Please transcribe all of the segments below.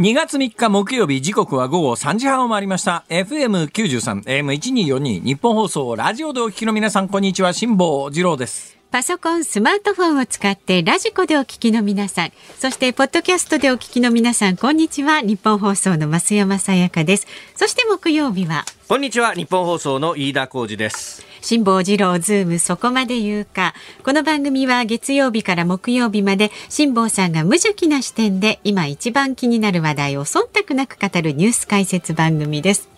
2月3日木曜日時刻は午後3時半を回りました。FM93 AM1242 ニッポン放送ラジオでお聞きの皆さんこんにちは。辛坊治郎です。パソコン、スマートフォンを使ってラジコでお聞きの皆さん、そしてポッドキャストでお聞きの皆さん、こんにちは。ニッポン放送の増山さやかです。そして木曜日は。こんにちは。ニッポン放送の飯田浩司です。辛坊治郎ズームそこまで言うか。この番組は月曜日から木曜日まで辛坊さんが無邪気な視点で今一番気になる話題を忖度なく語るニュース解説番組です。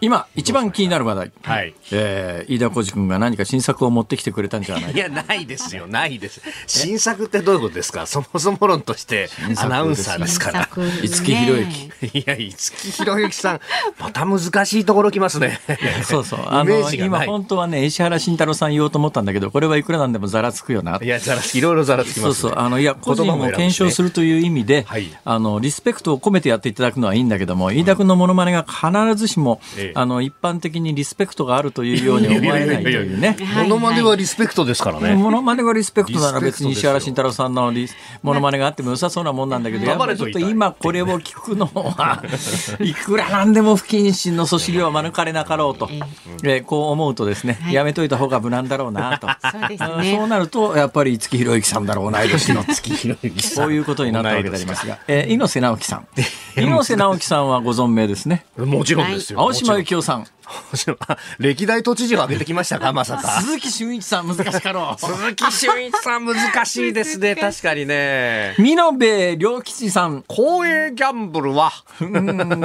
今一番気になる話題、はい、えー、飯田浩司君が何か新作を持ってきてくれたんじゃない？いやないですよ。ないです。新作ってどういうことですか？そもそも論としてアナウンサーですから。五木ひろゆき。いや五木ひろゆきさんまた難しいところきますね。そうそう。あの今本当はね石原慎太郎さん言おうと思ったんだけどこれはいくらなんでもざらつくよな。いやざらいろいろざらつきます、ね、そうそう。あのいや個人を検証するという意味で、はい、あのリスペクトを込めてやっていただくのはいいんだけども飯田君のものまねが必ずしも、ええ、あの一般的的にリスペクトがあるというように思えないというね。ものまねはリスペクトですからね。ものまねがリスペクトなら別に石原慎太郎さんのものまねがあっても良さそうなもんなんだけど、やっぱりちょっと今これを聞くのは、いくらなんでも不謹慎のそしりは免れなかろうと、えー、こう思うとですね、やめといた方が無難だろうなと。そうなると、やっぱり五木ひろゆきさんだろう、同い年の月ひろゆきさん。そういうことになったわけでありますが、えー、猪瀬直樹さん。猪瀬直樹さんはご存命ですね。もちろんですよ。青島幸男さん。歴代都知事を挙げてきましたか、まさか。鈴木俊一さん、難しかろう。鈴木俊一さん、難しいですね、確かにね。美濃部良吉さん。公営ギャンブルは。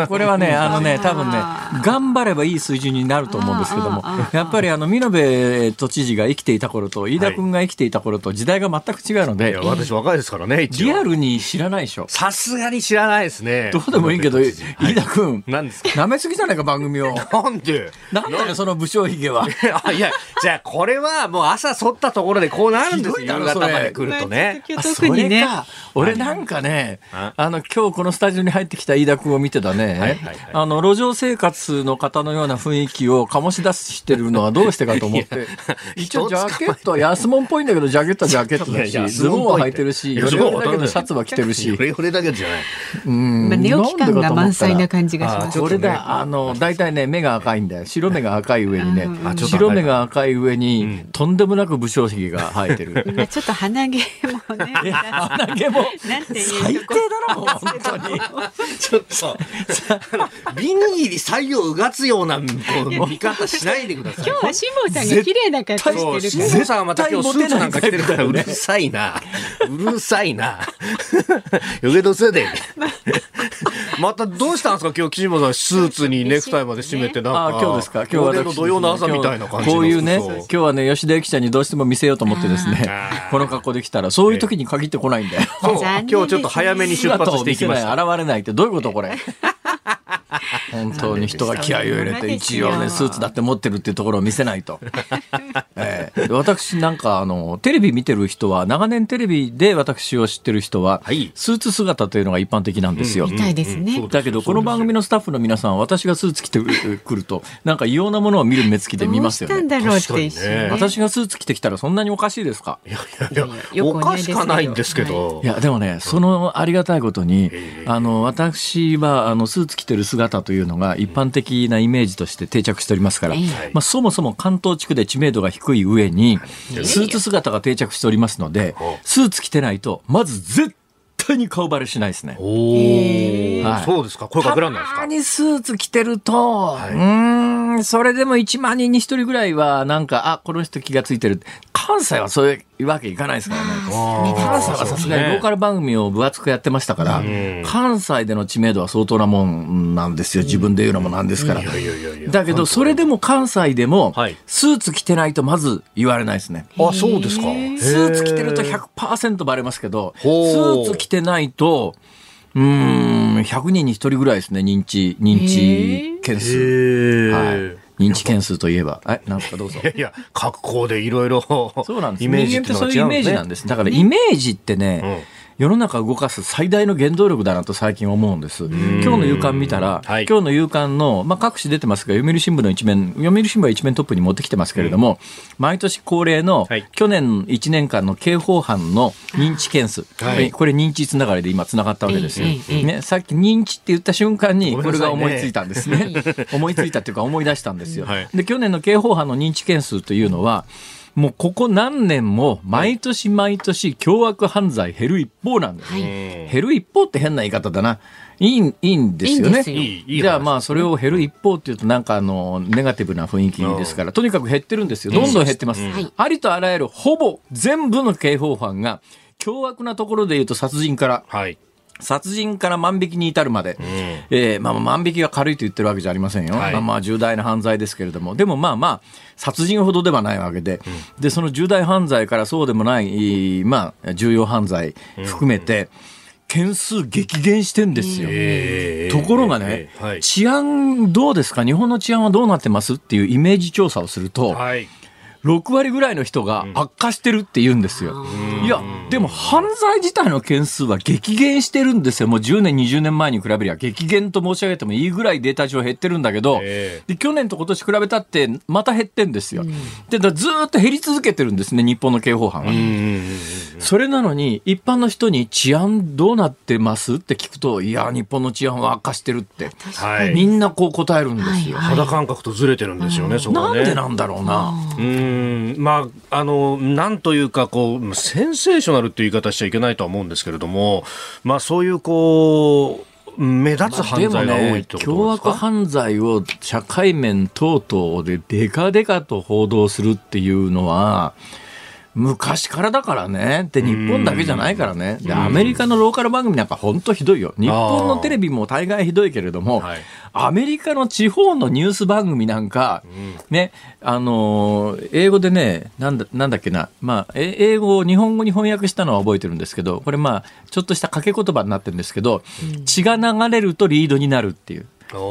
これはね、あのね、多分ね、頑張ればいい水準になると思うんですけども、やっぱりあの、美濃部都知事が生きていた頃と、飯田君が生きていた頃と、時代が全く違うので。いや、私若いですからね、リアルに知らないでしょ。さすがに知らないですね。どうでもいいけど、飯田君。何ですか？舐めすぎじゃないか、番組を。なんでなんだよ、その武将髭は。いや、じゃあこれはもう朝剃ったところでこうなるんですよ、夕方まで来るとね。特にね。俺なんかね、あの、今日このスタジオに入ってきた飯田君を見てたね、あの、路上生活の方のような雰囲気を醸し出してるのはどうしてかと思って、一応ジャケットは安物っぽいんだけど、ジャケットはジャケットだし、ズボンは履いてるし、ヨレヨレだけどシャツは着てるし。ヨレヨレだけじゃない。うん。ネオ期間が満載な感じがします。これだ、あの、大体ね、目が赤いんだよ。白目が赤い上にね、白目が赤い上に、とんでもなく武将髭が生えてる。今ちょっと鼻毛もね。鼻毛も、最低だろ、本当に。ちょっと、ビニール左右うがつような見方しないでください。今日は辛坊さんが綺麗な格好してるから。辛さんはまた今日スーツなんか着てるからうるさいな。うるさいな。上戸せで。またどうしたんですか今日岸本さんスーツにネクタイまで締めてなんか。あ今日ですか？今日はの土曜の朝みたいな感じこういうね、今日はね、吉田由紀ちゃんにどうしても見せようと思ってですね、この格好で来たら、そういう時に限ってこないんだよ。今日ちょっと早めに出発していきました。現れないってどういうことこれ？本当に人が気合を入れて一応ねスーツだって持ってるっていうところを見せないと、えー、私なんかあのテレビ見てる人は長年テレビで私を知ってる人は、はい、スーツ姿というのが一般的なんですよ、みたいですね。だけどこの番組のスタッフの皆さん私がスーツ着てくると なんか異様なものを見る目つきで見ますよね。私がスーツ着てきたらそんなにおかしいですか？いやいやいやおかしかないんですけど、いやでもねそのありがたいことにあの私はあのスーツ着てる姿というのが一般的なイメージとして定着しておりますから、まあ、そもそも関東地区で知名度が低い上に、スーツ姿が定着しておりますので、スーツ着てないと、まず絶対に顔バレしないですね。おはい、そうですか。声かけらんないですか？たまにスーツ着てると、はい、うん、それでも1万人に1人ぐらいは、なんか、あ、この人気がついてる。関西はそういうわけいかないですからね。関西はさすがにローカル番組を分厚くやってましたから、関西での知名度は相当なもんなんですよ。自分で言うのもなんですから。だけど、それでも関西でも、スーツ着てないとまず言われないですね。あ、そうですか。スーツ着てると100%バレますけど、スーツ着てないと、うん、100人に1人ぐらいですね、認知、認知件数。はい。認知件数といえば、え、なんすかどうぞ。いやいや、格好でいろいろ。そうなんです。イメージってそういうイメージなんです。だからイメージってね、世の中を動かす最大の原動力だなと最近思うんです。今日の夕刊見たら、はい、今日の夕刊の、まあ、各紙出てますが、読売新聞の一面、読売新聞は一面トップに持ってきてますけれども、うん、毎年恒例の、はい、去年1年間の刑法犯の認知件数、はい、これ認知つながりで今つながったわけですよ。ね、さっき認知って言った瞬間に、これが思いついたんですね。ね 思いついたっていうか思い出したんですよ。で、去年の刑法犯の認知件数というのは、もうここ何年も毎年毎年凶悪犯罪減る一方なんです、はい、減る一方って変な言い方だな。いいいいんですよね。いいじゃあまあそれを減る一方っていうとなんかあのネガティブな雰囲気ですからとにかく減ってるんですよ。どんどん減ってます。ありとあらゆるほぼ全部の刑法犯が凶悪なところで言うと殺人から、はい、殺人から万引きに至るまで、うん、えー、まあ、万引きが軽いと言ってるわけじゃありませんよ、はい、まあ、まあ重大な犯罪ですけれども、でもまあまあ、殺人ほどではないわけで、うん、でその重大犯罪からそうでもない、まあ、重要犯罪含めて、件数激減してんですよ。ところがね、治安どうですか？日本の治安はどうなってます？っていうイメージ調査をすると、はい6割ぐらいの人が悪化してるって言うんですよ。いや、でも犯罪自体の件数は激減してるんですよ。もう10年、20年前に比べりゃ激減と申し上げてもいいぐらいデータ上減ってるんだけど、で去年と今年比べたってまた減ってんですよ。でずっと減り続けてるんですね、日本の刑法犯は。それなのに、一般の人に治安どうなってますって聞くと、いや、日本の治安は悪化してるって、みんなこう答えるんですよ。肌感覚とずれてるんですよね、そこね。なんでなんだろうな。うんうん。まあ、あの、なんというか、こう、センセーショナルっていう言い方しちゃいけないとは思うんですけれども、まあ、そういう、こう、目立つ犯罪が多いとですか、凶悪犯罪を社会面等々でデカデカと報道するっていうのは、昔からだからね。で、日本だけじゃないからね。で、アメリカのローカル番組なんか本当ひどいよ。日本のテレビも大概ひどいけれども、アメリカの地方のニュース番組なんか、ね、あのー、英語でね、なんだ、なんだっけな、まあ、英語を日本語に翻訳したのは覚えてるんですけど、これまあ、ちょっとした掛け言葉になってるんですけど、血が流れるとリードになるっていう。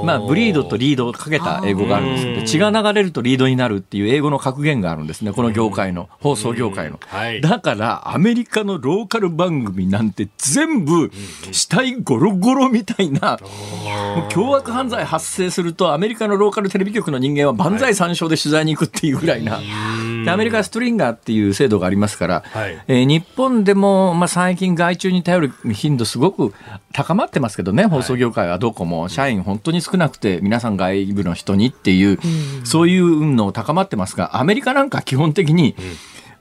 まあ、ブリードとリードをかけた英語があるんですけど、血が流れるとリードになるっていう英語の格言があるんですね、この業界の、放送業界の。だから、アメリカのローカル番組なんて全部、死体ゴロゴロみたいな、凶悪犯罪発生すると、アメリカのローカルテレビ局の人間は万歳三唱で取材に行くっていうぐらいな、アメリカストリンガーっていう制度がありますから、えー、日本でも、まあ、最近外注に頼る頻度すごく高まってますけどね、放送業界はどこも、社員本当に少なくて、皆さん外部の人にっていう、そういうの高まってますが、アメリカなんか基本的に、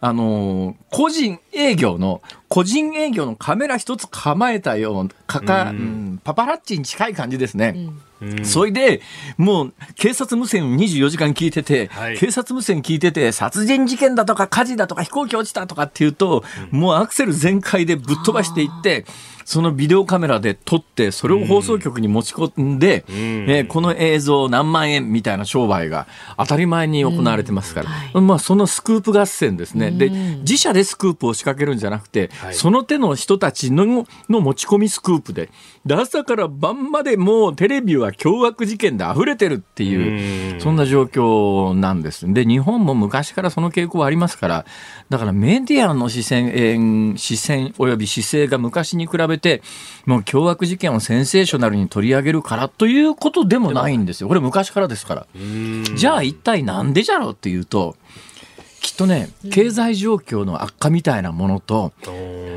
あの個人営業の、個人営業のカメラ一つ構えたような、かか、うん、パパラッチに近い感じですね。うん。それで、もう、警察無線24時間聞いてて、はい、警察無線聞いてて、殺人事件だとか火事だとか飛行機落ちたとかっていうと、うん、もうアクセル全開でぶっ飛ばしていって、そのビデオカメラで撮って、それを放送局に持ち込んで、うん、えー、この映像何万円みたいな商売が当たり前に行われてますから、うん、まあそのスクープ合戦ですね。で、自社でスクープを仕掛けるんじゃなくて、はい、その手の人たちのの持ち込みスクープで、で朝から晩までもうテレビは凶悪事件で溢れてるっていう、そんな状況なんです。で、日本も昔からその傾向はありますから、だからメディアの視線、視線及び姿勢が昔に比べて、もう凶悪事件をセンセーショナルに取り上げるからということでもないんですよ。これ昔からですから。じゃあ一体なんでじゃろうっていうと、きっとね、経済状況の悪化みたいなものと、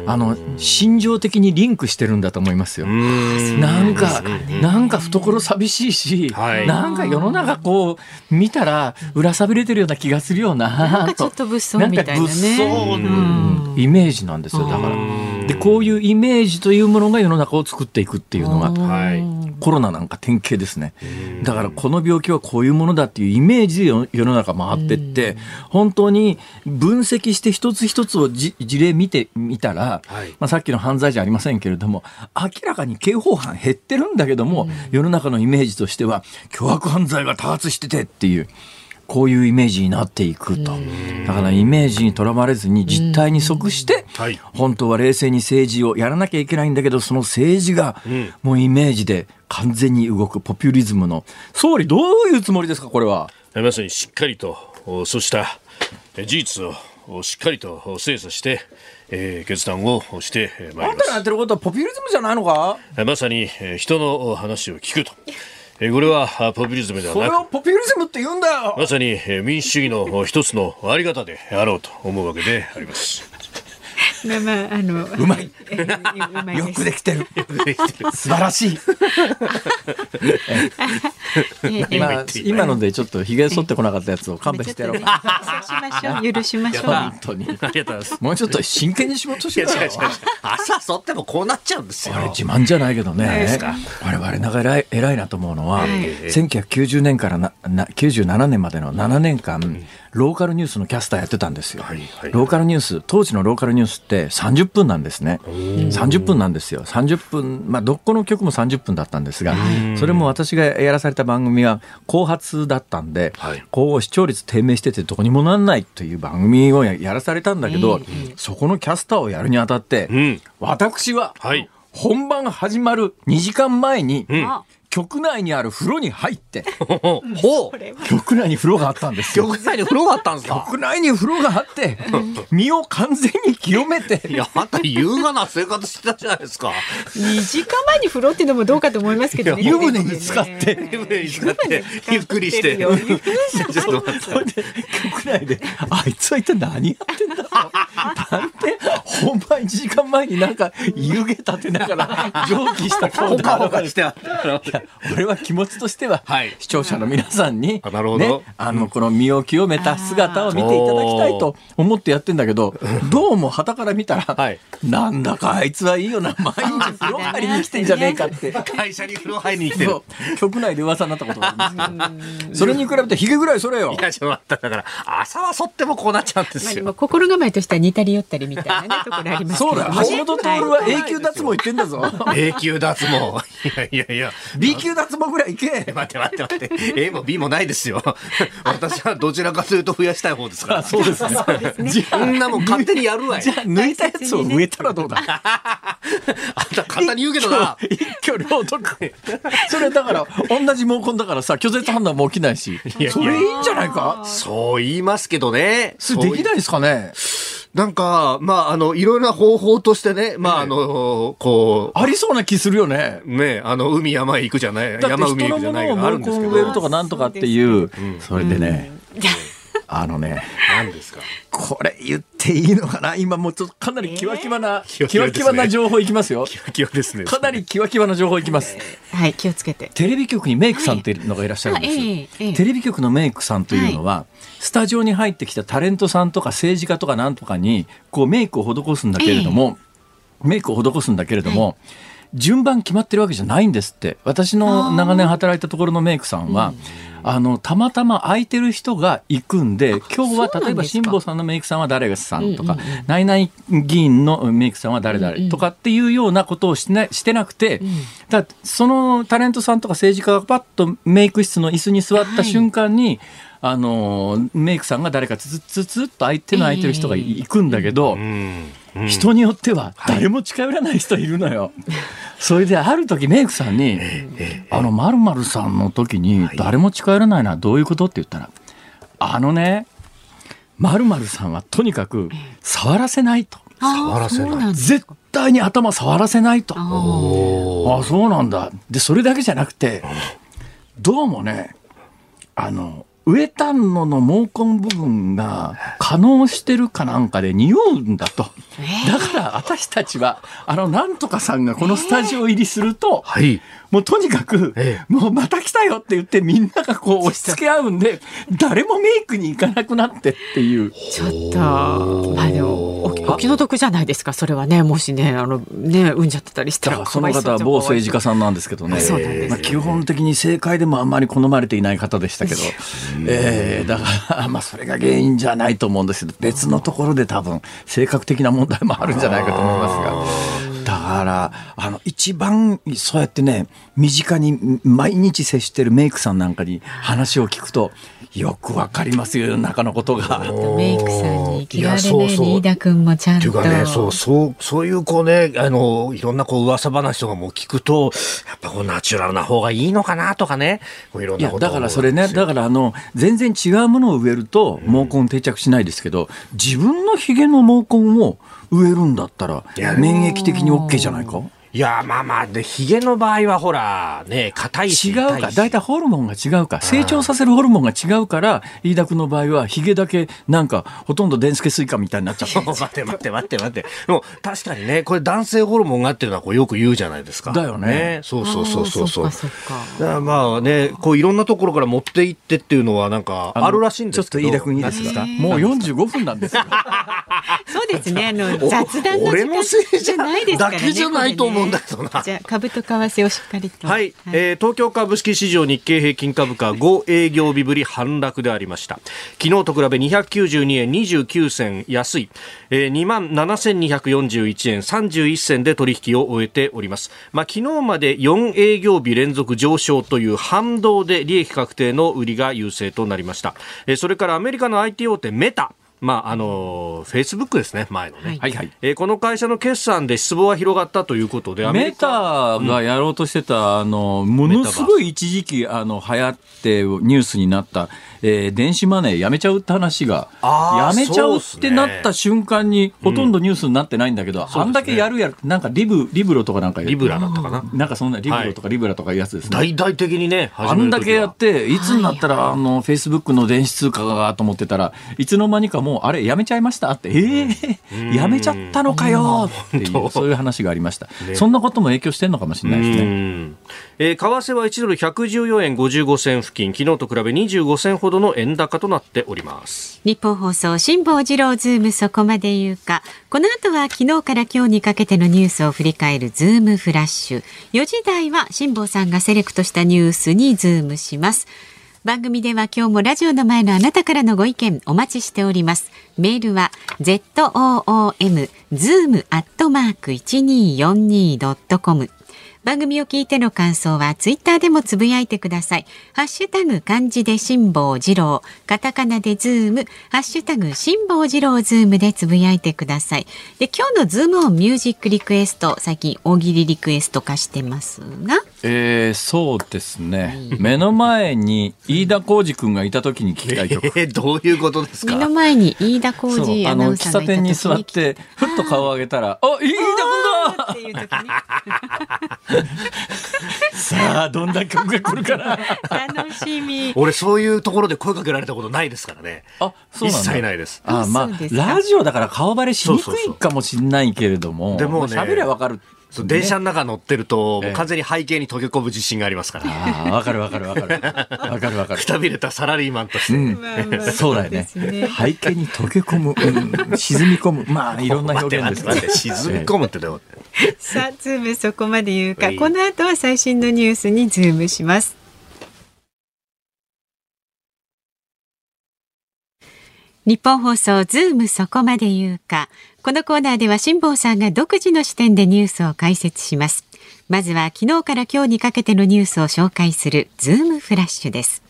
あの、心情的にリンクしてるんだと思いますよ。なんか、なんか懐寂しいし、はい、なんか世の中こう、見たら裏さびれてるような気がするような、なんかちょっと物騒みたいなね。物騒イメージなんですよ、だから。で、こういうイメージというものが世の中を作っていくっていうのが、コロナなんか典型ですね。だからこの病気はこういうものだっていうイメージで世の中回ってって、本当にに分析して一つ一つを事例見てみたら、はい、まあ、さっきの犯罪じゃありませんけれども、明らかに刑法犯減ってるんだけども、うん、世の中のイメージとしては、凶悪犯罪が多発しててっていう。こういうイメージになっていくと。だからイメージにとらわれずに実態に即して、本当は冷静に政治をやらなきゃいけないんだけど、その政治がもうイメージで完全に動くポピュリズムの。総理どういうつもりですか、これは？まさにしっかりと、そうした事実をしっかりと精査して、えー、決断をしてまいります。あんたがやってることはポピュリズムじゃないのか？まさに、えー、人の話を聞くと。えー、これはポピュリズムではなくそれをポピュリズムって言うんだよまさに、えー、民主主義の一つのあり方であろうと思うわけであります。まあまああのうまい。よくできてる。素晴らしい。今今のでちょっと髭剃ってこなかったやつを勘弁してやろうか。しましょう許しましょう。本当に。ありがとうございます。もうちょっと真剣に仕事してよ。朝剃ってもこうなっちゃうんですよ。あれ自慢じゃないけどね。我々なんか偉い偉いなと思うのは、1990年からなな97年までの7年間。ローカルニュースのキャスターやってたんですよ、はいはい、ローカルニュース当時のローカルニュースって30分なんですね。30分なんですよ。30分まあどこの曲も30分だったんですがそれも私がやらされた番組は後発だったんで、はい、こう視聴率低迷しててどこにもなんないという番組をやらされたんだけど、そこのキャスターをやるにあたって、うん、私は、本番始まる2時間前に、うん局内にある風呂に入って、ほう局内に風呂があったんですよ。局内に風呂があったんですか？局内に風呂があって、身を完全に清めて。いや、あんた優雅な生活してたじゃないですか。2時間前に風呂っていうのもどうかと思いますけどね。湯船に使って、湯船に使って、ゆっくりして。ちょっと待って。局内で、あいつは一体何やってんだろんて、本番1時間前になんか湯気立てながら、蒸気した顔で。ほかほかしてあった。俺は気持ちとしては、はい、視聴者の皆さんに、なるほど、ね、あのこの身を清めた姿を見ていただきたいと思ってやってんだけど、どうも旗から見たら、はい、なんだかあいつはいいよな、毎日風呂入りに来てんじゃねえかって。会社に風呂入りに来てる。局内で噂になったことがあるんですけど、それに比べてひげぐらいそれよ。いや、ちょっとだから、朝はそってもこうなっちゃうんですよ。まあ、心構えとしては似たり寄ったりみたいなね、ところありますそうだ、橋本徹は永久脱毛言ってんだぞ。永久脱毛。いやいやいや。B 級脱毛ぐらいいけ。待って待って待って。A も B もないですよ。私はどちらかというと増やしたい方ですから。そうですね。そんなもん勝手にやるわよ。じゃあ抜いたやつを植えたらどうだ？あんた簡単に言うけどな。一挙両得。それだから、同じ毛根だからさ、拒絶判断も起きないし。それいいんじゃないか？そう言いますけどね。それできないですかね？なんか、まあ、あの、いろいろな方法としてね、まあ、あの、こう。ありそうな気するよね。ね、あの、海山へ行くじゃない、山海行くじゃないがあるんですけど。植えるとかなんとかっていう、それでね、あのね。何ですか？これ言っていいのかな？今もうちょっとかなりキワキワな、キワキワな情報いきますよ。キワキワですね。かなりキワキワな情報いきます。はい、気をつけて。テレビ局にメイクさんっていうのがいらっしゃるんです。テレビ局のメイクさんというのは、スタジオに入ってきたタレントさんとか政治家とかなんとかにこうメイクを施すんだけれども、メイクを施すんだけれども、順番決まってるわけじゃないんですって。私の長年働いたところのメイクさんは、あのたまたま空いてる人が行くんで今日は例えば辛坊さんのメイクさんは誰がさんとか、ナイナイ議員のメイクさんは誰々とかっていうようなことをしなしてなくて、だそのタレントさんとか政治家がパッとメイク室の椅子に座った瞬間に、あのメイクさんが誰かつつつっと相手の空いてる人が行くんだけど、人によっては誰も近寄らない人いるのよ。それである時メイクさんに「あのまるさんの時に誰も近寄らないのはどういうこと?」って言ったら「あのねまるさんはとにかく触らせないと。触らせない絶対に頭触らせないと。ああそうなんだ。でそれだけじゃなくてどうもねあのウエタンノの毛根部分が可能してるかなんかで匂うんだと。だから私たちは、あの、なんとかさんがこのスタジオ入りすると、はい、もうとにかく、もうまた来たよって言ってみんながこう押し付け合うんで、誰もメイクに行かなくなってっていう。ちょっと、まあでも、お気の毒じゃないですか、それはね、もしね、あの、ね、産んじゃってたりしたら。その方は某政治家さんなんですけどね。まあ、基本的に政界でもあんまり好まれていない方でしたけど、えー、だから、まあそれが原因じゃないと思うんですけど、別のところで多分、性格的な問題もあるんじゃないかと思いますが。だから、あの、一番、そうやってね、身近に毎日接してるメイクさんなんかに話を聞くと、よくわかりますよ、中のことが。メイクさんに嫌われね、新田君もちゃんと。というかね、そう、そう、そういうこうね、あの、いろんなこう噂話とかも聞くと、やっぱこうナチュラルな方がいいのかなとかね、こういろんなことだからそれね、だからあの、全然違うものを植えると毛根定着しないですけど、自分のヒゲの毛根を植えるんだったら免疫的に OK じゃないか？いやまあまあでヒゲの場合はほらね硬いし違うか。大体ホルモンが違うか成長させるホルモンが違うから飯田君の場合はヒゲだけなんかほとんどでんすけスイカみたいになっちゃった。待って待って待って待って。でも確かにねこれ男性ホルモンがっていうのはこうよく言うじゃないですか。だよね、ね、そうそうそうそうそう。だからまあねこういろんなところから持って行ってっていうのはなんかあるらしいんですけど。ちょっと飯田君いいですか？もう45分なんですよ。そうですね。あの雑談の時間じゃないですからねだけじゃないと思うんだけどな、じゃ株と為替をしっかりと。はい、はい、えー、東京株式市場日経平均株価5営業日ぶり反落でありました。昨日と比べ292円29銭安い、えー、2万7241円31銭で取引を終えております。まあ、昨日まで4営業日連続上昇という反動で利益確定の売りが優勢となりました。えー、それからアメリカの IT 大手メタ。まあ、あのフェイスブックですね、前のね、はい。はいえー、この会社の決算で失望が広がったということで、メタがやろうとしてた、うん、あのものすごい一時期あの流行ってニュースになった、えー、電子マネーやめちゃうって話が、やめちゃうってなった瞬間に、ほとんどニュースになってないんだけど、うん、あんだけやるやる、なんかリブリブロとかなんかリブラだったかな、なんかそんなリブロとかリブラとかいうやつですね。大々的にね、あんだけやって、いつになったら、あのフェイスブックの電子通貨がと思ってたら、いつの間にかもう、あれ、やめちゃいましたって、えー、やめちゃったのかよっていう、そういう話がありました。ね、そんなことも影響してるのかもしれないですね。えー、為替は1ドル114円55銭付近、昨日と比べ25銭ほどの円高となっております。ニッポン放送辛坊治郎ズームそこまで言うか。この後は昨日から今日にかけてのニュースを振り返るズームフラッシュ。4時台は辛坊さんがセレクトしたニュースにズームします。番組では今日もラジオの前のあなたからのご意見お待ちしております。メールは zoom zoom アットマーク 1242.com 番組を聞いての感想はツイッターでもつぶやいてください。ハッシュタグ漢字で辛坊治郎、カタカナでズーム、ハッシュタグ辛坊治郎ズームでつぶやいてください。で、今日のズームオンミュージックリクエスト、最近大喜利リクエスト化してますが。えー、そうですね。目の前に飯田浩司君がいた時に聞きたい曲。えー、どういうことですか？目の前に飯田浩司アナウンサーがいた時に。喫茶店に座って、ふっと顔を上げたら、あ、飯田君だっていう時に。さあ、どんな曲が来るかな。楽しみ。俺、そういうところで声かけられたことないですからね。あ、そうなん一切ないです。あ、まあ、ラジオだから顔バレしにくいかもしれないけれども。でもね、喋りゃわかる。電車の中乗ってると、完全に背景に溶け込む自信がありますから。ああ、わかるわかるわかる。わかるわかる。くたびれたサラリーマンとして。うん、そうだよね。背景に溶け込む、うん、沈み込む。まあ、いろんな表現ですね。沈み込むってどう？さあ、ズームそこまで言うか。この後は最新のニュースにズームします。ニッポン放送ズームそこまで言うか。このコーナーでは辛坊さんが独自の視点でニュースを解説します。まずは昨日から今日にかけてのニュースを紹介するズームフラッシュです。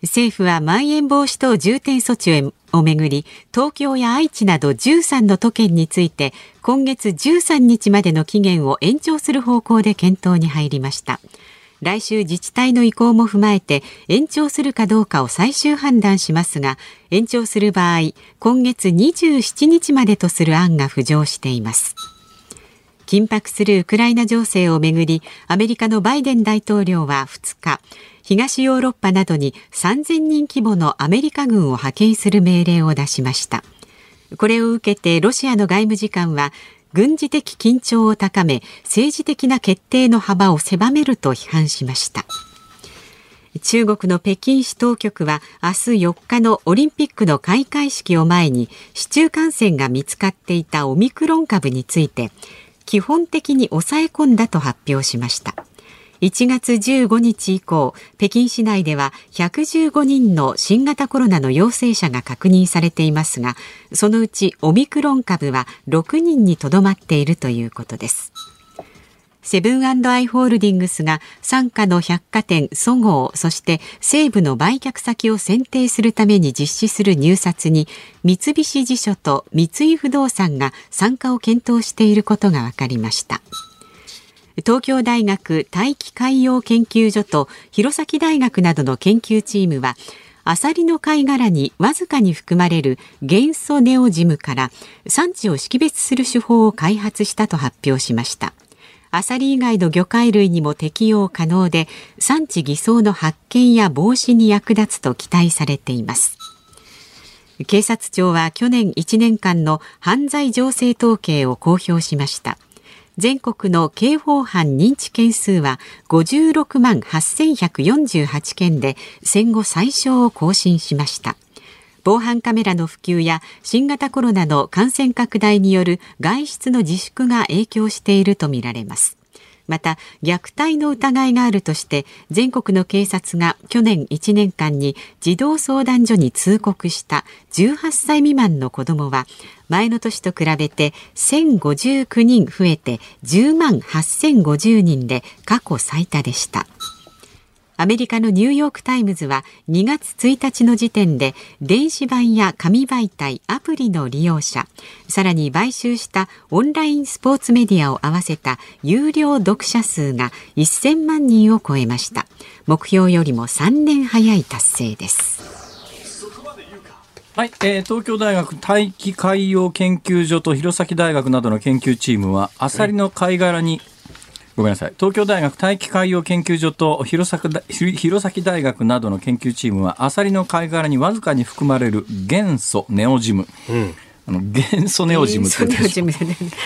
政府はまん延防止等重点措置をめぐり東京や愛知など13の都県について今月13日までの期限を延長する方向で検討に入りました来週自治体の意向も踏まえて延長するかどうかを最終判断しますが延長する場合今月27日までとする案が浮上しています。緊迫するウクライナ情勢をめぐりアメリカのバイデン大統領は2日東ヨーロッパなどに3000人規模のアメリカ軍を派遣する命令を出しました。これを受けてロシアの外務次官は軍事的緊張を高め政治的な決定の幅を狭めると批判しました。中国の北京市当局は明日4日のオリンピックの開会式を前に市中感染が見つかっていたオミクロン株について基本的に抑え込んだと発表しました。1月15日以降北京市内では115人の新型コロナの陽性者が確認されていますがそのうちオミクロン株は6人にとどまっているということです。セブンアイ・ホールディングスが傘下の百貨店そごうそして西武の売却先を選定するために実施する入札に三菱地所と三井不動産が参加を検討していることが分かりました。東京大学大気海洋研究所と弘前大学などの研究チームはアサリの貝殻にわずかに含まれる元素ネオジムから産地を識別する手法を開発したと発表しました。アサリ以外の魚介類にも適用可能で産地偽装の発見や防止に役立つと期待されています。警察庁は去年1年間の犯罪情勢統計を公表しました。全国の刑法犯認知件数は56万8148件で戦後最小を更新しました。防犯カメラの普及や新型コロナの感染拡大による外出の自粛が影響しているとみられます。また虐待の疑いがあるとして全国の警察が去年1年間に児童相談所に通告した18歳未満の子どもは前の年と比べて1059人増えて10万8050人で過去最多でした。アメリカのニューヨーク・タイムズは2月1日の時点で電子版や紙媒体アプリの利用者さらに買収したオンラインスポーツメディアを合わせた有料読者数が1000万人を超えました。目標よりも3年早い達成です。はい、えー、東京大学大気海洋研究所と弘前大学などの研究チームはアサリの貝殻にごめんなさい。東京大学大気海洋研究所と弘前大学などの研究チームはアサリの貝殻にわずかに含まれる元素ネオジム、うん。あの元素ネオジムって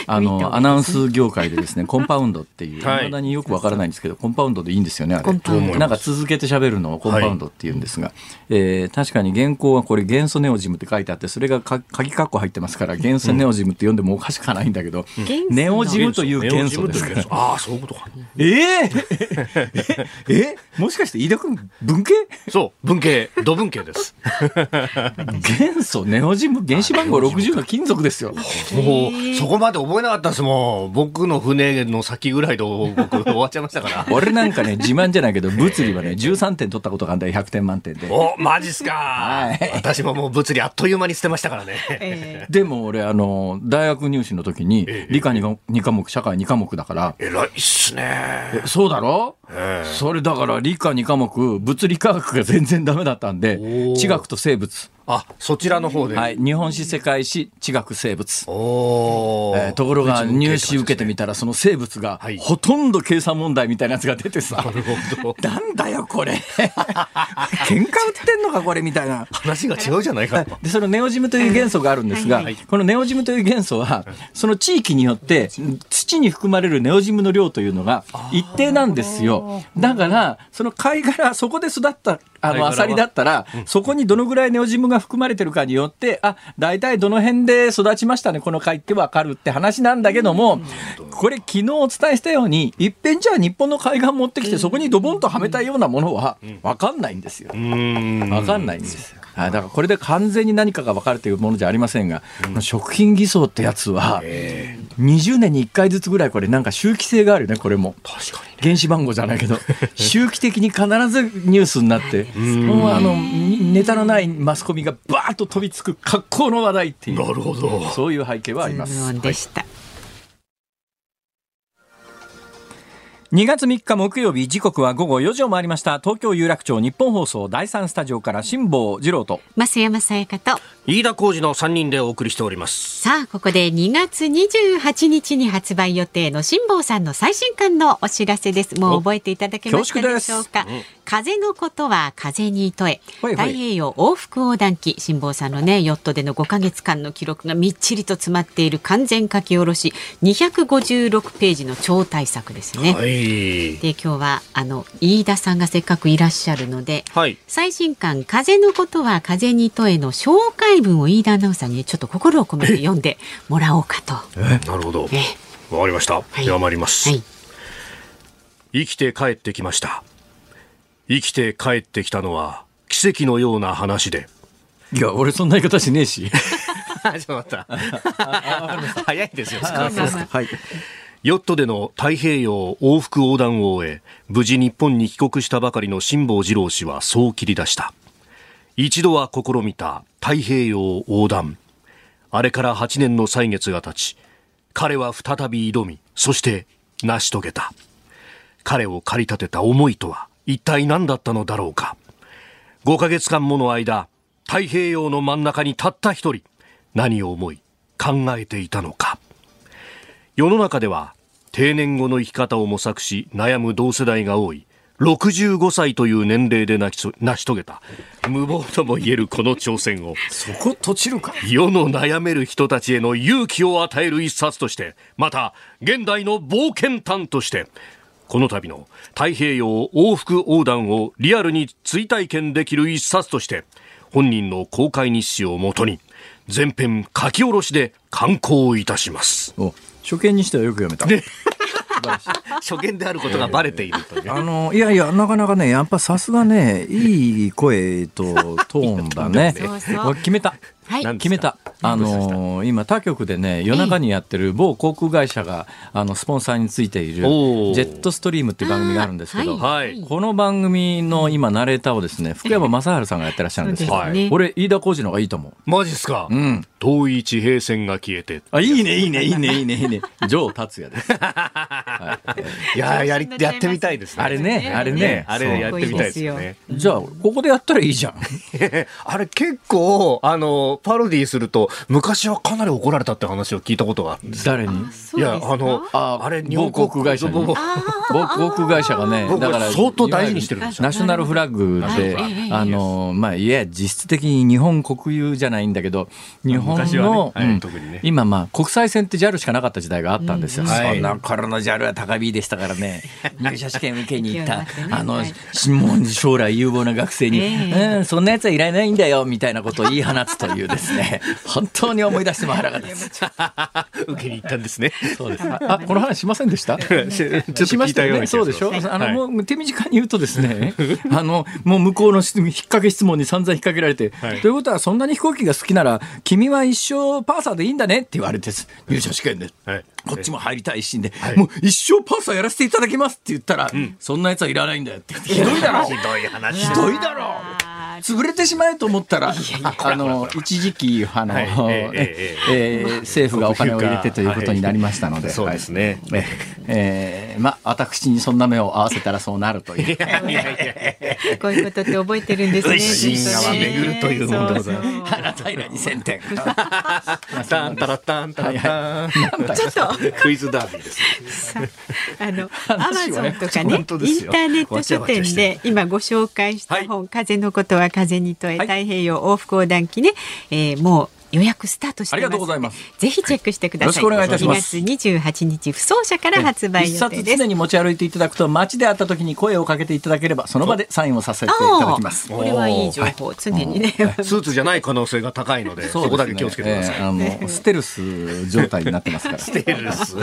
あのアナウンス業界でですねコンパウンドっていう。い。まだによくわからないんですけどコンパウンドでいいんですよねあれ。なんか続けて喋るのをコンパウンドっていうんですが、はい、えー、確かに原稿はこれ元素ネオジムって書いてあってそれがか鍵括弧入ってますから元素ネオジムって読んでもおかしくはないんだけど、うん、ネオジムという元素ですから。ああそういうことか。えー、ええもしかして飯田君文系？そう文系土文系です。元素ネオジム原子番号60が金属ですよ。もう、そこまで覚えなかったですもん。僕の船の先ぐらいで僕終わっちゃいましたから。俺なんかね、自慢じゃないけど、物理はね、13点取ったことがあるんだよ、100点満点で。お、マジっすか。はい。私ももう物理あっという間に捨てましたからね。えー、でも俺、あの、大学入試の時に、理科 2, 2科目、社会2科目だから。偉いっすね。そうだろ？えー、それだから理科2科目、物理科学が全然ダメだったんで、地学と生物。あそちらの方で、はい、日本史世界史地学生物。お、えー、ところが入試受けてみたらその生物がほとんど計算問題みたいなやつが出てさ、なるほど。なんだよこれ。喧嘩売ってんのかこれみたいな。話が違うじゃないかでそのネオジムという元素があるんですが、はい、このネオジムという元素はその地域によって。土に含まれるネオジムの量というのが一定なんですよだからその貝殻そこで育ったあの、アサリだったら、そこにどのぐらいネオジムが含まれてるかによって、あ、大体どの辺で育ちましたね、この貝ってわかるって話なんだけども、これ昨日お伝えしたように、いっぺんじゃあ日本の海岸持ってきて、そこにドボンとはめたようなものは、わかんないんですよ。わかんないんですよ。だからこれで完全に何かが分かるというものじゃありませんが、うん、食品偽装ってやつは、20年に1回ずつぐらいこれなんか周期性があるよねこれも。確かに、ね、原子番号じゃないけど。周期的に必ずニュースになってもうあのネタのないマスコミがバーッと飛びつく格好の話題っていう。なるほど。そういう背景はあります。でした、2月3日木曜日時刻は午後4時を回りました。東京有楽町日本放送第3スタジオから辛坊治郎と。増山さやかと。飯田浩二の3人でお送りしております。さあここで2月28日に発売予定の辛坊さんの最新刊のお知らせです。もう覚えていただけましたでしょうか、うん、風のことは風に問え、はいはい、太平洋往復横断機。辛坊さんのねヨットでの5か月間の記録がみっちりと詰まっている完全書き下ろし。256ページの超大作ですね、はいで今日はあの飯田さんがせっかくいらっしゃるので、はい、最新刊「風のことは風に問え」の紹介文を飯田アナウンサーにちょっと心を込めて読んでもらおうかと。なるほど。わかりました。はい、では参ります、はい。生きて帰ってきました。生きて帰ってきたのは奇跡のような話で。いや、俺そんな言い方しねえし。ちょっと待った。早いですよ。はい。ヨットでの太平洋往復横断を終え、無事日本に帰国したばかりの辛坊治郎氏はそう切り出した。一度は試みた太平洋横断。あれから8年の歳月が経ち、彼は再び挑み、そして成し遂げた。彼を駆り立てた思いとは一体何だったのだろうか。5ヶ月間もの間太平洋の真ん中にたった一人何を思い考えていたのか世の中では定年後の生き方を模索し悩む同世代が多い。65歳という年齢で成し遂げた。無謀とも言えるこの挑戦を。そこ閉じるか。世の悩める人たちへの勇気を与える一冊としてまた現代の冒険譚としてこの度の太平洋往復横断をリアルに追体験できる一冊として本人の公開日誌をもとに全編書き下ろしで刊行いたします初見にしてはよく読めた、ね初見であることがバレているという。あのいやいやなかなかねやっぱさすがねいい声とトーンだね。決めた。はい、決めた。あのー、今他局でね夜中にやってる某航空会社があのスポンサーについているジェットストリームっていう番組があるんですけど、はい、この番組の今ナレーターをですね福山雅治さんがやってらっしゃるんですよ。はい、俺飯田浩二の方がいいと思う。マジっすか？うん。遠い地平線が消えて。あいいねいいねいいねいいねいいね。城達也です。はい、いややりやってみたいですね。あれねあれねあれやってみたいですよね。じゃあここでやったらいいじゃん。あれ結構あのパロディーすると、昔はかなり怒られたって話を聞いたことがある誰に？いや、あの、ああれ、日本航空会社に。航空会社がね、だから相当大事にしてるんですよ。ナショナルフラッグで、あの、まあ、いや、実質的に日本国有じゃないんだけど、日本の、今、まあ、国際線って JAL しかなかった時代があったんですよ。そんな頃の JAL は高 B でしたからね、入社試験受けに行った、あの、将来有望な学生に、うん、そんなやつはいらないんだよ、みたいなことを言い放つというですね、本当に思い出しても腹が立つ。受けに行ったんですね。そうです。あ、この話しませんでした？ちょっと聞いたようなそうでしょ？あの、もう手短に言うとですね、あの、もう向こうの引っ掛け質問に散々引っ掛けられて、ということはそんなに飛行機が好きなら、君は一生パーサーでいいんだねって言われて、入社試験で。こっちも入りたい一心で、もう一生パーサーやらせていただきますって言ったら、そんなやつはいらないんだよって。ひどいだろ。ひどい話。ひどいだろ。潰れてしまえと思ったら、あの一時期あの、ええ政府がお金を入れてということになりましたので、そうですね。えー、まあ私にそんな目を合わせたらそうなるという。こういうことって覚えてるんですね。真が巡るというものでございます。花平に千点。タンタラタンタラタン。ちょっとクイズダービーです。あのアマゾンとかねインターネット書店で今ご紹介した本、風のことは風に問え、太平洋往復横断機ね、えー、もう予約スタートしてありがとうございます。ぜひチェックしてください。よろしくお願いいたします。2月28日、不走者から発売予定です。常に持ち歩いていただくと、街で会った時に声をかけていただければ、その場でサインをさせていただきます。これはいい情報、常にね。スーツじゃない可能性が高いので、そこだけ気をつけてください。あのステルス状態になってますから。ステルス。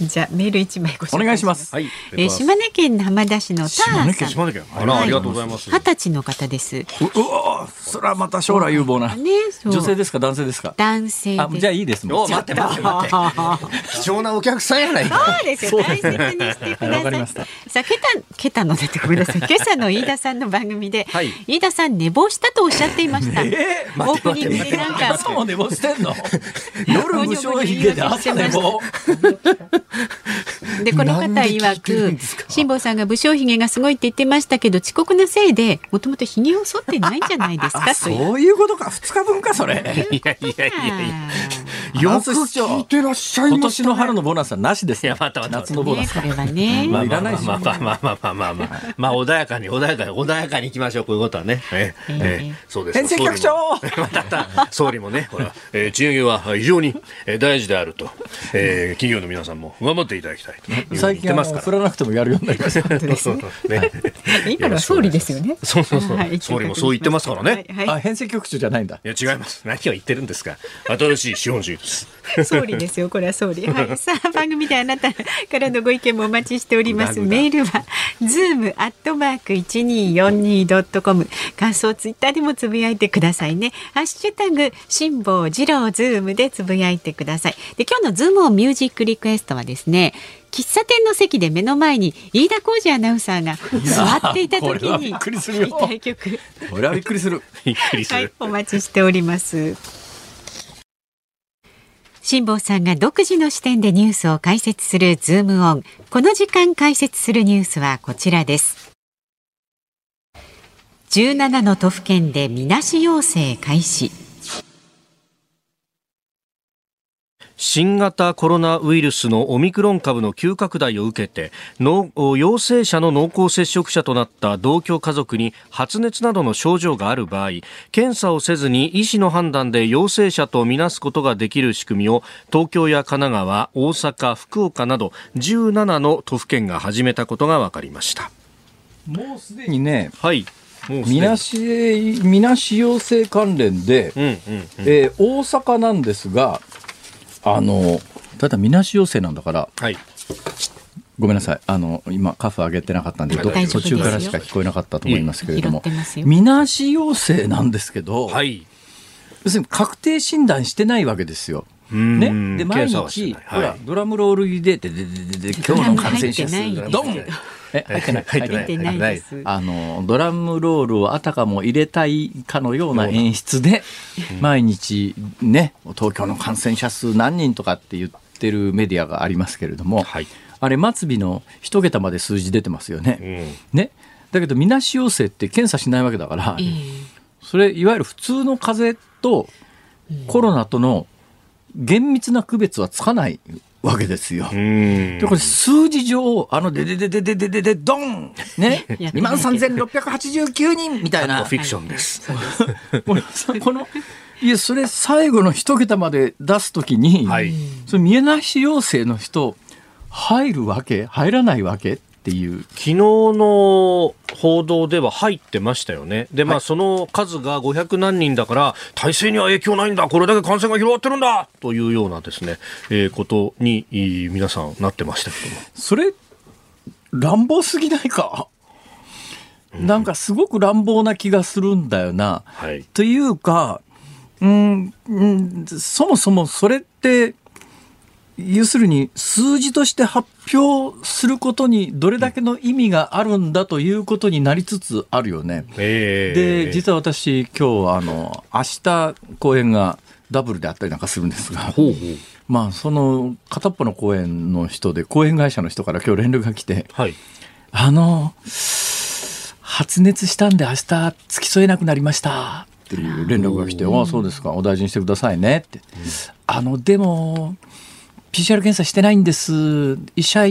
じゃメール一枚ごお願いします。はい。え島根県浜田市のターさん。島根県。あら、ありがとうございます。二十歳の方です。うわ、それはまた将来有望な。ね、女性ですか。男性ですか？男性あじゃあいいですもん。待って待って待って。貴重なお客さんやないかそうですよ大切にしてください。さあケタケタの出てごめんなさい今朝の飯田さんの番組で、はい、飯田さん寝坊したとおっしゃっていました、えー、オープニングでなんか朝も寝坊してんの？夜無償ひげで朝寝坊。でこの方曰く辛坊さんが武将髭がすごいって言ってましたけど遅刻のせいでもともと髭を剃ってないんじゃないですか？そういうことか。二日分かそれ。いやいやいやいやよく聞いてらっしゃいまし、ね、今年の春のボーナスはなしです、ね、いやまた夏のボーナス、ね、これはね、まあ、いらないまあ。まあまあまあまあまあ、まあ、穏やかに穏やかに穏やかにいきましょうこういうことはね、え、えー、そうです編成局長総理もねほら、えー、賃上げは非常に大事であると、えー、企業の皆さんも頑張っていただきたい最近は振らなくてもやるようになりましたねそうね、はい、今の総理ですよねそうそうそう、総理もそう言ってますからね、はい、あ編成局長じゃないんだいや違います何を言ってるんですか新しい資本主義で す総理ですよこれは総理、はい、さあ番組であなたからのご意見もお待ちしております。メールはズームアットマーク一二四二ドットコム感想ツイッターでもつぶやいてくださいね。ハッシュタグ辛坊治郎ズームでつぶやいてください。で今日のズームオンミュージックリクエストはですね喫茶店の席で目の前に飯田浩司アナウンサーが座っていた時に見たい曲これはびっくりする。びっくりする、はい、お待ちしております辛坊さんが独自の視点でニュースを解説するズームオン。この時間解説するニュースはこちらです。17の都府県でみなし陽性開始。新型コロナウイルスのオミクロン株の急拡大を受けて陽性者の濃厚接触者となった同居家族に発熱などの症状がある場合検査をせずに医師の判断で陽性者とみなすことができる仕組みを東京や神奈川、大阪、福岡など17の都府県が始めたことが分かりました。もうすでにね、はい。みなしみなし陽性関連で、うんうんうん、えー、大阪なんですがあのただみなし陽性なんだから、はい、ごめんなさい。あの今カフ上げてなかったんで途中からしか聞こえなかったと思いますけれども。みなし陽性なんですけど、はい、要するに確定診断してないわけですよ。ね、で毎日、はい、ほらドラムロール入れてでででで今日の感染者数がドンえ 入ってない。入ってない。ないあのドラムロールをあたかも入れたいかのような演出で毎日ね東京の感染者数何人とかって言ってるメディアがありますけれども、はい、あれ末尾の一桁まで数字出てますよね。うん、ね。だけどみなし陽性って検査しないわけだから、それいわゆる普通の風邪とコロナとの厳密な区別はつかないわけですよ。で、これ数字上、あの、ででででででででドンね !2 万3689人みたいな。フィクションです。この、いや、それ最後の一桁まで出すときに、はい、それ見えないし陽性の人、入るわけ？入らないわけ？っていう。昨日の報道では入ってましたよね、でまあ、その数が500何人だから、体制には影響ないんだ、これだけ感染が広がってるんだ。というようなですね、えー、ことに皆さんなってましたけども。それ乱暴すぎないか？なんかすごく乱暴な気がするんだよな。はい、というか、うん、うん、そもそもそれって要するに数字として発表することにどれだけの意味があるんだということになりつつあるよね。えー、で実は私今日あの明日公演がダブルであったりなんかするんですが。ほうほう。まあ、その片っぽの公演の人で公演会社の人から今日連絡が来て、はい、あの発熱したんで明日付き添えなくなりました。っていう連絡が来て「ああそうですか。お大事にしてくださいね」って、うん、あのでも PCR 検査してないんです。医者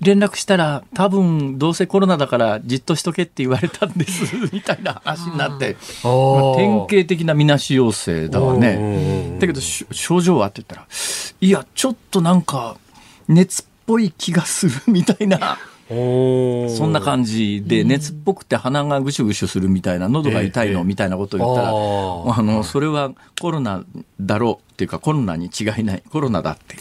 連絡したら多分どうせコロナだからじっとしとけって言われたんです みたいな話になって、まあ、典型的なみなし陽性だわね。だけど症状はって言ったらいやちょっとなんか熱っぽい気がするみたいな。そんな感じで熱っぽくて鼻がぐしゅぐしゅするみたいな喉が痛いのみたいなことを言ったら、あのそれはコロナだろうっていうかコロナに違いない。コロナだって。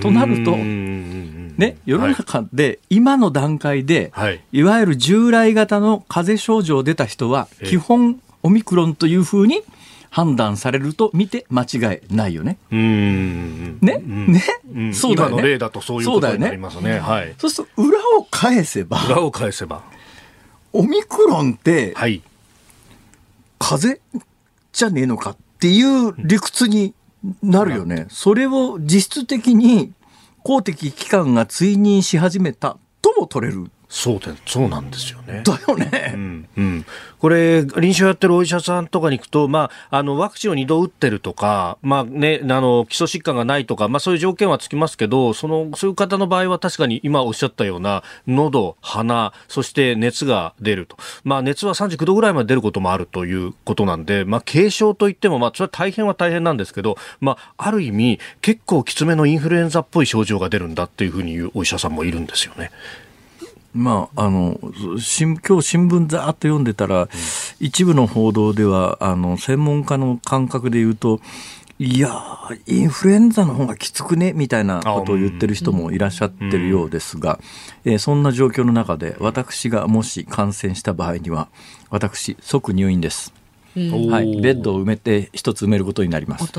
となるとね世の中で今の段階で、い、わゆる従来型の風邪症状出た人は基本オミクロンというふうに判断されると見て間違いないよね。うんね、ね、うん、そうだよね。例だとそういうことになりますね。ねはい。そうすると裏を返せば、裏を返せば、オミクロンって、はい、風邪じゃねえのかっていう理屈になるよね。それを実質的に公的機関が追認し始めたとも取れる。そうでそうなんですよね。だよね。うん、うん、これ臨床やってるお医者さんとかに行くと、まあ、あのワクチンを2度打ってるとか、まあね、あの基礎疾患がないとか、まあ、そういう条件はつきますけどそのそういう方の場合は確かに今おっしゃったような喉、鼻そして熱が出ると、まあ、熱は39度ぐらいまで出ることもあるということなんで、まあ、軽症といっても、まあ、それは大変は大変なんですけど、まあ、ある意味結構きつめのインフルエンザっぽい症状が出るんだっていうふうに言うお医者さんもいるんですよね。まあ、あの今日新聞ざーっと読んでたら、うん、一部の報道ではあの専門家の感覚で言うといやインフルエンザの方がきつくね？みたいなことを言ってる人もいらっしゃってるようですが、えー、そんな状況の中で私がもし感染した場合には私即入院です。はい、ベッドを埋めて一つ埋めることになります。はい、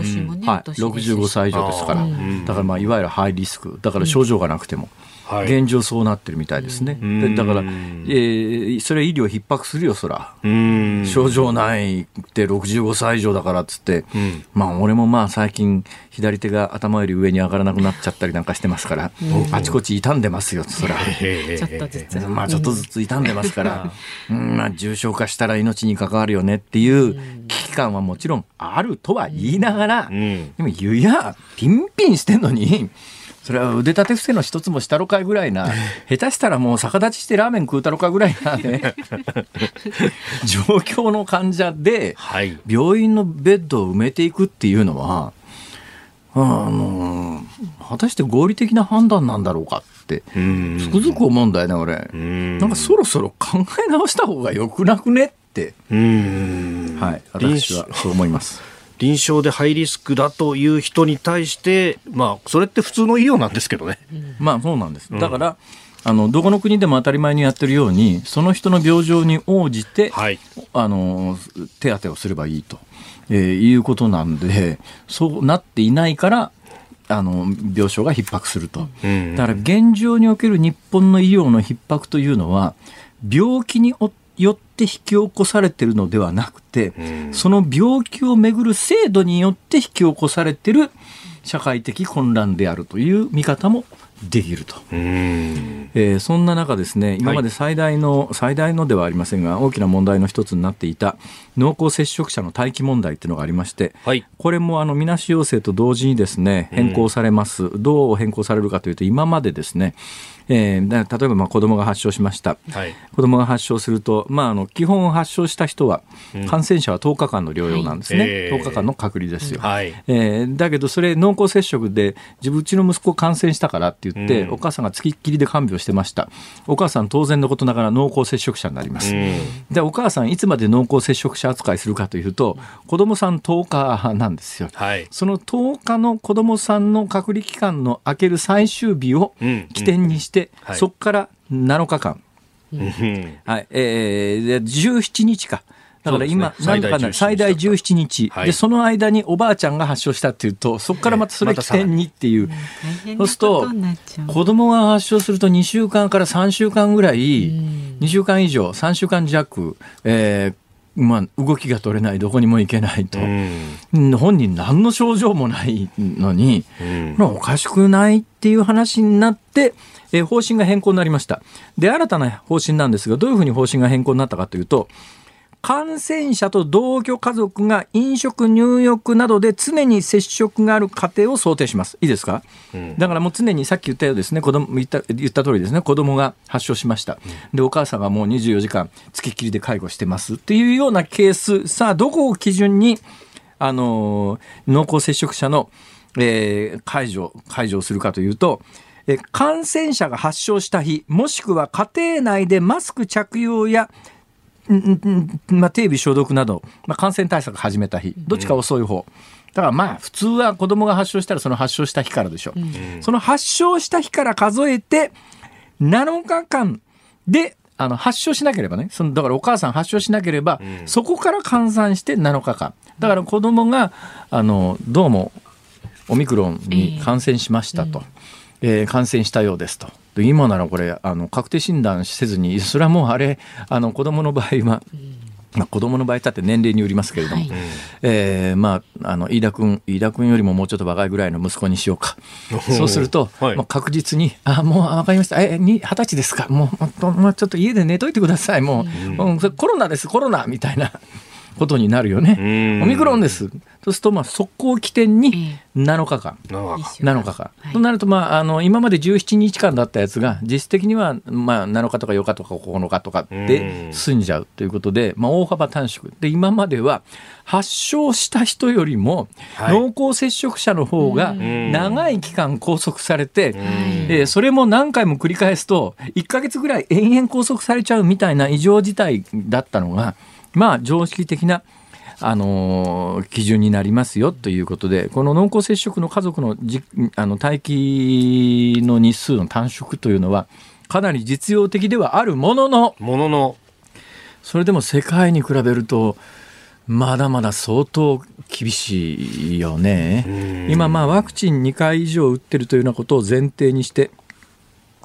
65歳以上ですから、だからまあいわゆるハイリスク、だから症状がなくても。はい、現状そうなってるみたいですね。だから、えー、それ医療逼迫するよ、そら。症状ないって65歳以上だからっつって、まあ俺もまあ最近左手が頭より上に上がらなくなっちゃったりなんかしてますから、あちこち傷んでますよ、そら。ちょっとずつ。まあちょっとずつ傷んでますから、うんまあ重症化したら命に関わるよねっていう危機感はもちろんあるとは言いながら、でも湯やピンピンしてんのに、それは腕立て伏せの一つもしたろかいぐらいな、下手したらもう逆立ちしてラーメン食うたろかぐらいなね、状況の患者で、病院のベッドを埋めていくっていうのは、あの果たして合理的な判断なんだろうかって、つくづく思うんだよね、俺。なんかそろそろ考え直した方がよくなくねって、はい、私はそう思います。臨床でハイリスクだという人に対して、まあ、それって普通の医療なんですけどね。まあ、そうなんです。だから、あのどこの国でも当たり前にやってるようにその人の病状に応じて、はい、あの手当てをすればいいと、えー、いうことなんでそうなっていないからあの病床が逼迫すると、だから現状における日本の医療の逼迫というのは病気によって引き起こされているのではなくて、その病気をめぐる制度によって引き起こされている社会的混乱であるという見方もできると、えー、そんな中ですね今まで最大の、はい、最大のではありませんが大きな問題の一つになっていた濃厚接触者の待機問題っていうのがありまして、はい、これもあのみなし陽性と同時にですね変更されます、どう変更されるかというと今までですねえー、だ例えばまあ子供が発症しました、はい、子供が発症すると、まあ、あの基本発症した人は、感染者は10日間の療養なんですね、はい、10日間の隔離ですよ、はい、えー、だけどそれ濃厚接触で自分うちの息子感染したからって言って、うん、お母さんがつきっきりで看病してました。お母さん当然のことながら濃厚接触者になります、うん、でお母さんいつまで濃厚接触者扱いするかというと子供さん10日なんですよ、はい、その10日の子供さんの隔離期間の明ける最終日を起点にして、はい、そこから7日間、はい。えー、17日か。だから今、なんかな最大17日、はい、で、その間におばあちゃんが発症したっていうと、そこからまたそれ起点にっていう、そうすると、子供が発症すると2週間から3週間ぐらい、2週間以上、3週間弱、えー、まあ、動きが取れない、どこにも行けないと、本人、何の症状もないのに、おかしくないっていう話になって、えー、方針が変更になりました。で、新たな方針なんですが、どういうふうに方針が変更になったかというと、感染者と同居家族が飲食、入浴などで常に接触がある家庭を想定します。いいですか、うん、だからもう常にさっき言ったようですね、子供言った言った通りですね、子供が発症しました。で、お母さんがもう24時間つきっきりで介護してますっていうようなケース、さあ、どこを基準に、あの濃厚接触者の、えー、解除、解除するかというと、え感染者が発症した日もしくは家庭内でマスク着用やまあ、手指消毒など、まあ、感染対策始めた日どっちか遅い方、だからまあ普通は子供が発症したらその発症した日からでしょ、う。ん、その発症した日から数えて7日間であの発症しなければね。そのだからお母さん発症しなければ、うん、そこから換算して7日間。だから子供があのどうもオミクロンに感染しましたと。えーうんえー、感染したようですと。今ならこれあの確定診断せずにそれはもうあれあの子供の場合は、まあ、子供の場合だって年齢によりますけれども、はい、えー、まあ、あの飯田君飯田君よりももうちょっと若いぐらいの息子にしようか。そうすると、はい、もう確実に「あもう分かりました。え二十歳ですか？もう、まあ、ちょっと家で寝といてください。もう、うん、コロナですコロナ」みたいなことになるよね。オミクロンです。そうすると、まあ、速攻起点に7日間。7日間。となると、まあ、あの、今まで17日間だったやつが、実質的には、まあ、7日とか8日とか9日とかで済んじゃうということで、まあ、大幅短縮。で、今までは、発症した人よりも、濃厚接触者の方が、長い期間拘束されて、えー、それも何回も繰り返すと、1か月ぐらい延々拘束されちゃうみたいな異常事態だったのが、まあ、常識的なあの基準になりますよということで、この濃厚接触の家族のじあの待機の日数の短縮というのは、かなり実用的ではあるものの、ものの。それでも世界に比べると、まだまだ相当厳しいよね。今、まあ、ワクチン2回以上打ってるというようなことを前提にして、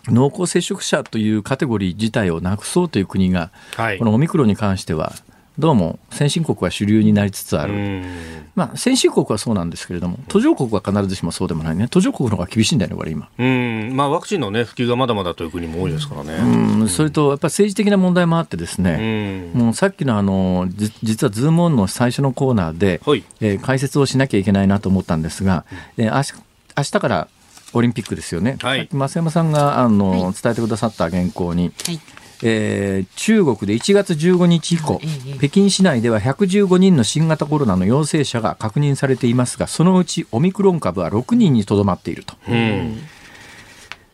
濃厚接触者というカテゴリー自体をなくそうという国が、はい、このオミクロンに関してはどうも先進国は主流になりつつある、まあ、先進国はそうなんですけれども、途上国は必ずしもそうでもないね、途上国の方が厳しいんだよね、これ、今。うん。まあ、ワクチンの、ね、普及がまだまだという国も多いですからね。うん。それと、やっぱり政治的な問題もあってですね、もうさっきのあの実はズームオンの最初のコーナーで、はい、えー、解説をしなきゃいけないなと思ったんですが、えー、明日からオリンピックですよね、はい、増山さんがあの、はい、伝えてくださった原稿に、はいえー、中国で1月15日以降、北京市内では115人の新型コロナの陽性者が確認されていますがそのうちオミクロン株は6人にとどまっていると、うん、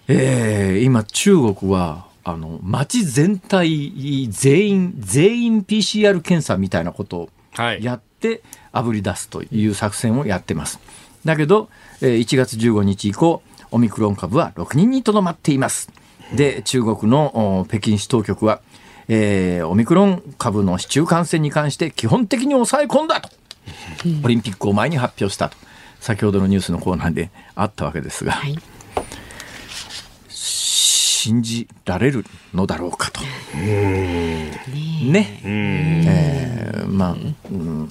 えー、今中国はあの街全体全員全員 PCR 検査みたいなことをやってあぶり出すという作戦をやってます。だけど、えー、1月15日以降オミクロン株は6人にとどまっていますで中国の北京市当局は、えー、オミクロン株の市中感染に関して基本的に抑え込んだと、オリンピックを前に発表したと。先ほどのニュースのコーナーであったわけですが、はい、信じられるのだろうかと。ね。えー、まあ、うん、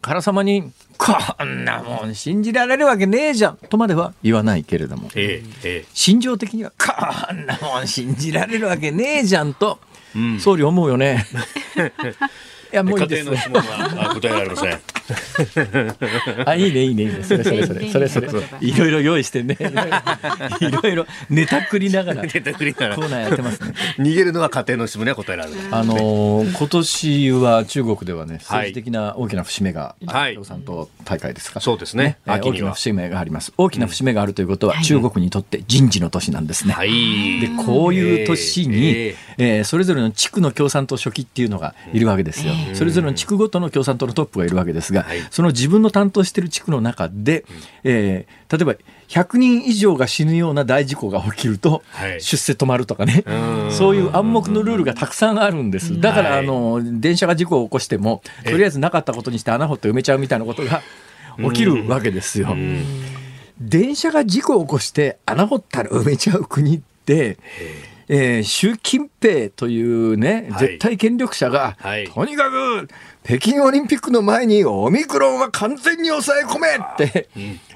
からさまにこんなもん信じられるわけねえじゃんとまでは言わないけれども、ええ、心情的にはこんなもん信じられるわけねえじゃんと、総理思うよね。いやもういいです。家庭の質問は答えられません。あいいねいいねいいねそれそれそれそれそれいろいろ用意してね いろいろネタくりながらネタくりながらコーナーやってますね。逃げるのは家庭の質問には答えられない。あの今年は中国ではね政治的な大きな節目が共産党大会ですか？そうですね。大きな節目があります。大きな節目があるということは中国にとって人事の年なんですね。でこういう年にえそれぞれの地区の共産党書記っていうのがいるわけですよ。それぞれの地区ごとの共産党のトップがいるわけですが、その自分の担当している地区の中で、えー、例えば100人以上が死ぬような大事故が起きると、出世止まるとかね、そういう暗黙のルールがたくさんあるんです。だから、あの、電車が事故を起こしても、とりあえずなかったことにして穴掘って埋めちゃうみたいなことが起きるわけですよ。電車が事故を起こして穴掘ったら埋めちゃう国って、えー、習近平というね、絶対権力者が、はい、とにかく北京オリンピックの前にオミクロンは完全に抑え込めって、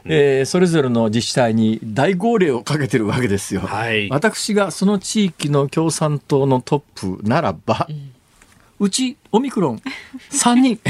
えー、それぞれの自治体に大号令をかけてるわけですよ。はい、私がその地域の共産党のトップならば、うんうちオミクロン3人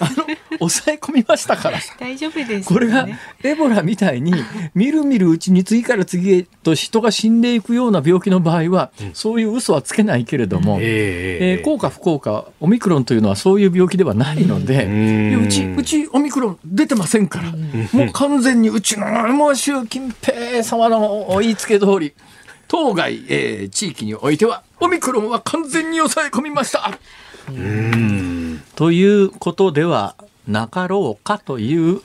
あの抑え込みましたから。大丈夫です、ね、これがエボラみたいに みるみるうちに次から次へと人が死んでいくような病気の場合は、うん、そういう嘘はつけないけれども、えー、えー、効果不効果オミクロンというのはそういう病気ではないので、うん、うちうちオミクロン出てませんから、うん、もう完全にうちのもう習近平様の言いつけ通り当該、えー、地域においてはオミクロンは完全に抑え込みました。ということではなかろうかという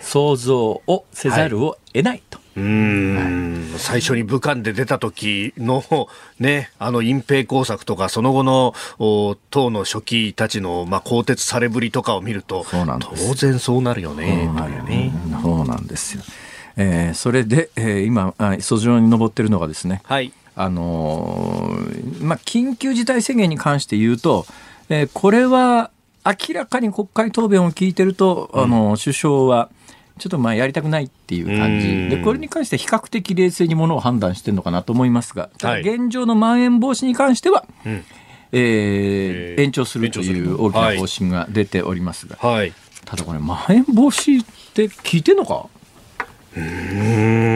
想像をせざるを得ないと。はいうん、はい、最初に武漢で出た時のね、あの隠蔽工作とか、その後の党の書記たちの、まあ、更迭されぶりとかを見ると、当然そうなるよね。そうなんですよ。えー、それで、えー、今、訴状に上っているのがですね、はい、あのー、まあ、緊急事態宣言に関して言うと、えー、これは明らかに国会答弁を聞いてると、あの首相はちょっとまあやりたくないっていう感じ。でこれに関して比較的冷静にものを判断してるのかなと思いますが、はい、現状のまん延防止に関しては、うん、えー、延長するという大きな方針が出ておりますが、はい、ただこれまん延防止って聞いてんのかうん。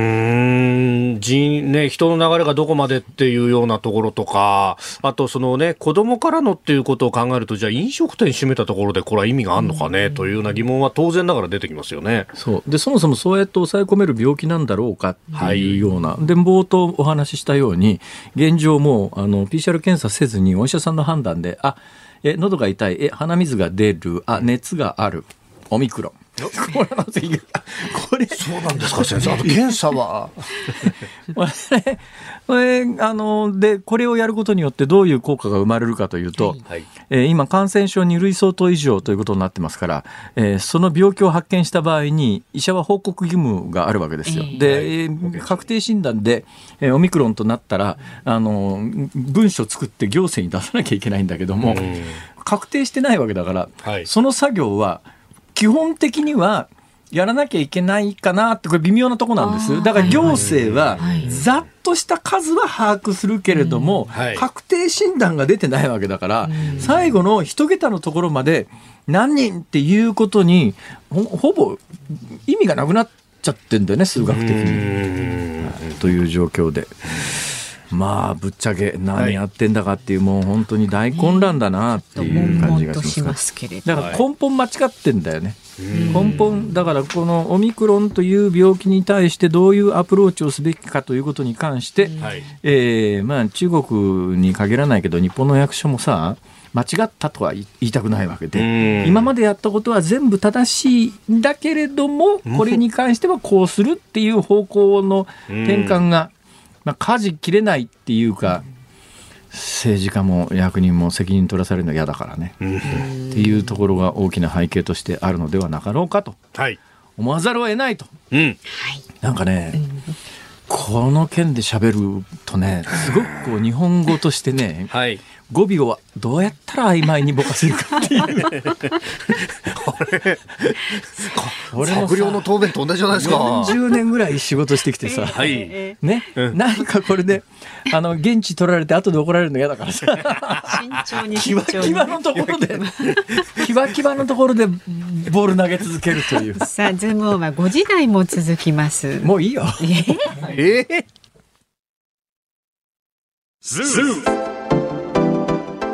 人、ね、人の流れがどこまでっていうようなところとか、あとそのね、子供からのっていうことを考えると、じゃあ飲食店閉めたところでこれは意味があるのかね、というような疑問は当然ながら出てきますよね。そう。でそもそもそうやって抑え込める病気なんだろうかっていうような、はい、で冒頭お話ししたように、現状もあの PCR 検査せずにお医者さんの判断で、あえ喉が痛い、え鼻水が出る、あ熱がある、オミクロン。これそうなんですか先生。検査は？これあのでこれをやることによってどういう効果が生まれるかというと、はい、えー、今感染症2類相当以上ということになってますから、えー、その病気を発見した場合に医者は報告義務があるわけですよ。で、はい、確定診断で、えー、オミクロンとなったらあの文書作って行政に出さなきゃいけないんだけども、確定してないわけだから、はい、その作業は基本的にはやらなきゃいけないかなってこれ微妙なとこなんです。だから行政はざっとした数は把握するけれども、確定診断が出てないわけだから、最後の一桁のところまで何人っていうことにほぼ意味がなくなっちゃってんだよね数学的に。という状況で。まあぶっちゃけ何やってんだかっていう、もう本当に大混乱だなっていう感じがします。だから根本間違ってんだよね。根本だからこのオミクロンという病気に対してどういうアプローチをすべきかということに関して、はい、えー、まあ、中国に限らないけど日本の役所もさ間違ったとは言いたくないわけで。今までやったことは全部正しいんだけれどもこれに関してはこうするっていう方向の転換がまあ、舵切れないっていうか、政治家も役人も責任取らされるのは嫌だからね、っていうところが大きな背景としてあるのではなかろうかと。思わざるを得ないと、うん、なんかね、この件で喋るとねすごくこう日本語としてね、はい、語尾をどうやったら曖昧にぼかせるかっていう。これ？閣僚の答弁と同じじゃないですか。40年ぐらい仕事してきてさ、はい、ね、うん、なんかこれで、あの、言質取られて後で怒られるの嫌だからさ。慎重に慎重に。キワキワのところで、キワキワのところでボール投げ続けるという。さあ、ズームオーバー5時台も続きます。もういいよ。えー、えー、ズーム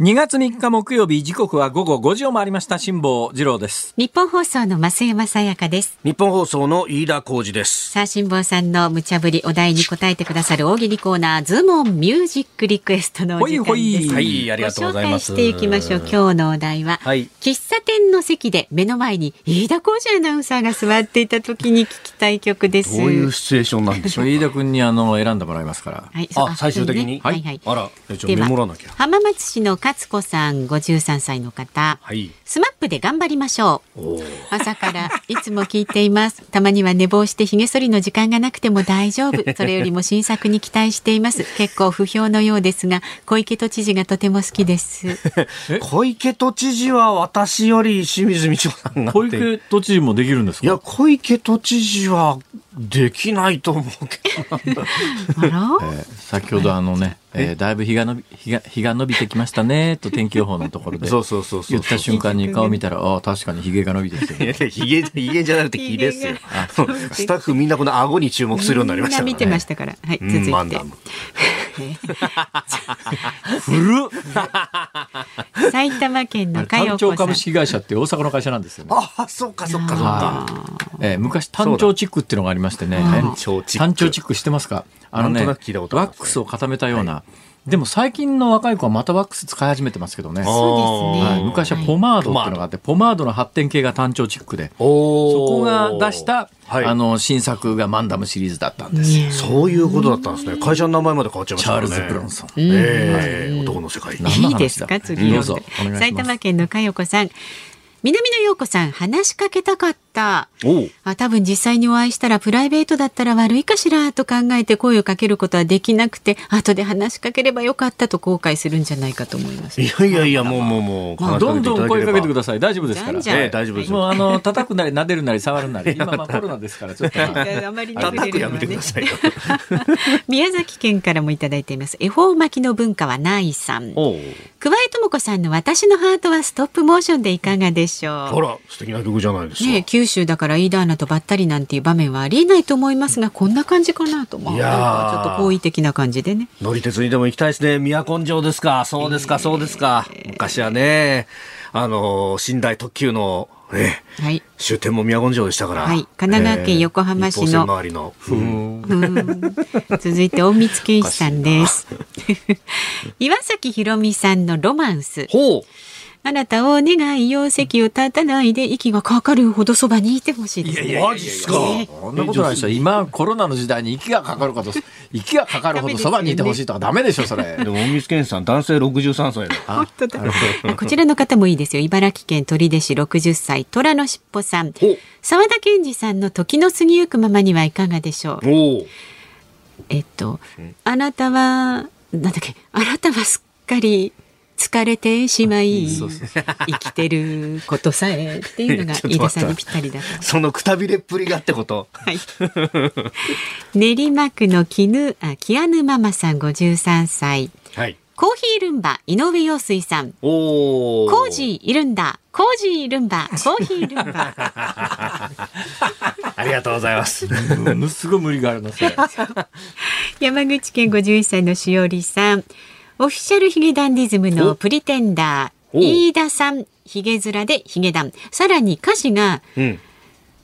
2月3日木曜日時刻は午後5時を回りました。辛坊治郎です。ニッポン放送の増山さやかです。ニッポン放送の飯田浩司です。さあ辛坊さんの無茶ぶりお題に答えてくださる大喜利コーナーズームオンミュージックリクエストのお時間です。ほいほい。はいありがとうございますしていきましょう。今日のお題は、はい、喫茶店の席で目の前に飯田浩司アナウンサーが座っていた時に聞きたい曲です。どういうシチュエーションなんでしょう 飯田君にあの選んでもらいますから、はい、あ最終的に、ね、はい、はい、あらじゃメモらなきゃ。浜松市の勝子さん53歳の方、はい、スマップで頑張りましょう。朝からいつも聞いています。たまには寝坊して髭剃りの時間がなくても大丈夫。それよりも新作に期待しています。結構不評のようですが小池都知事がとても好きです。小池都知事は私より清水美智子さん小池都知事もできるんですか？いや小池都知事はできないと思うけどえー、先ほどあのね、え？ー、だいぶ日が伸び日が日が伸びてきましたねと天気予報のところで。そうそうそう言った瞬間に顔見たらああ確かにひげが伸びてきてる。ひげひげじゃなくてひですよ。スタッフみんなこの顎に注目するようになりましたから、ね、見てましたから。はい続いて、古 埼玉県の佳代子株式会社って大阪の会社なんですよね。あそっかそっかそっか、えー、昔単調チックっていうのがありましてね単調チックしてますか？あのねワックスを固めたような、はいでも最近の若い子はまたワックス使い始めてますけどね。そうですね。はい、昔はポマードっていうのがあって、ポマードの発展系が単調チックで、そこが出した、はい、あの新作がマンダムシリーズだったんです。そういうことだったんですね。会社の名前まで変わっちゃいましたね。チャールズ・ブロンソン。ええー、男の世界。いいですか？次どうぞ。埼玉県の佳代子さん。南野陽子さん話しかけたかった。あ多分実際にお会いしたらプライベートだったら悪いかしらと考えて声をかけることはできなくて後で話しかければよかったと後悔するんじゃないかと思います。いやいやいやもうもうもう、まあ、どんどん声かけてください大丈夫ですから。ええ、大丈夫です。もうあの叩くなり撫でるなり触るなり今まあコロナですからちょっと、まあ、あまり叩くやめてください。宮崎県からもいただいています。恵方巻きの文化はないさん。桑井智子さんの私のハートはストップモーションでいかがでしょう？ほら素敵な曲じゃないですか。ね九州だからイーダーナとばったりなんていう場面はありえないと思いますがこんな感じかなと。思う。いやちょっと好意的な感じでね。乗り鉄にでも行きたいですね。宮根城ですか。そうですか、そうですか。昔はね、あの寝台特急のええ、はい、終点も宮古城でしたから、はい、神奈川県横浜市の,、周りの続いて大光健一さんです。岩崎宏美さんのロマンス。ほうあなたを願いよ席を立たないで息がかかるほどそばにいてほしいです、ね。いやいやマジっすか？そんなことないですよ。今コロナの時代に息がかかるかと息がかかるほどそばにいてほしいとかダメでしょそれ。でも大水健さん男性六十三歳 本当だ。こちらの方もいいですよ。茨城県取手市六十歳虎のしっぽさん。沢田健二さんの時の過ぎゆくままにはいかがでしょう？えっとあなたはなんだっけあなたはすっかり疲れてしまい生きてることさえっていうのが 飯田さんにぴったりだと。そのくたびれっぷりがってこと？はい。練馬区の絹あキアヌママさん53歳はい。コーヒールンバ井上陽水さん。おコージーいるんだ。コージールンバ。コーヒールンバ。ありがとうございます。ものすごい無理があるの山口県51歳のしおりさんオフィシャルヒゲダンディズムのプリテンダー飯田さんヒゲ面でヒゲダン。さらに歌詞が、うん、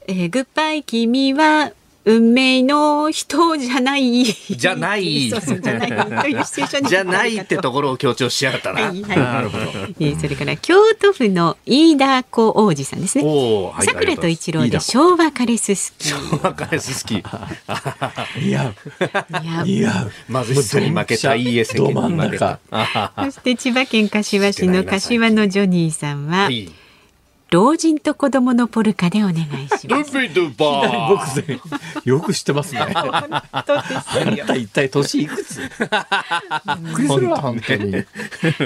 えー、グッバイ君は運命の人じゃない。じゃない。そうそうじゃない。というシチュエーションじゃないってところを強調しやがったな。はい、はい、なるほど。えー、それから京都府の飯田小王子さんですね。桜、はい、と一郎で昭和カレススキー。昭和カレス好き。いや。いや。まず人に負けたいいえ世間に負けた。そして千葉県柏市の柏のジョニーさんは。はい老人と子供のポルカでお願いします。よく知ってますね。一体年いくつ？本当に。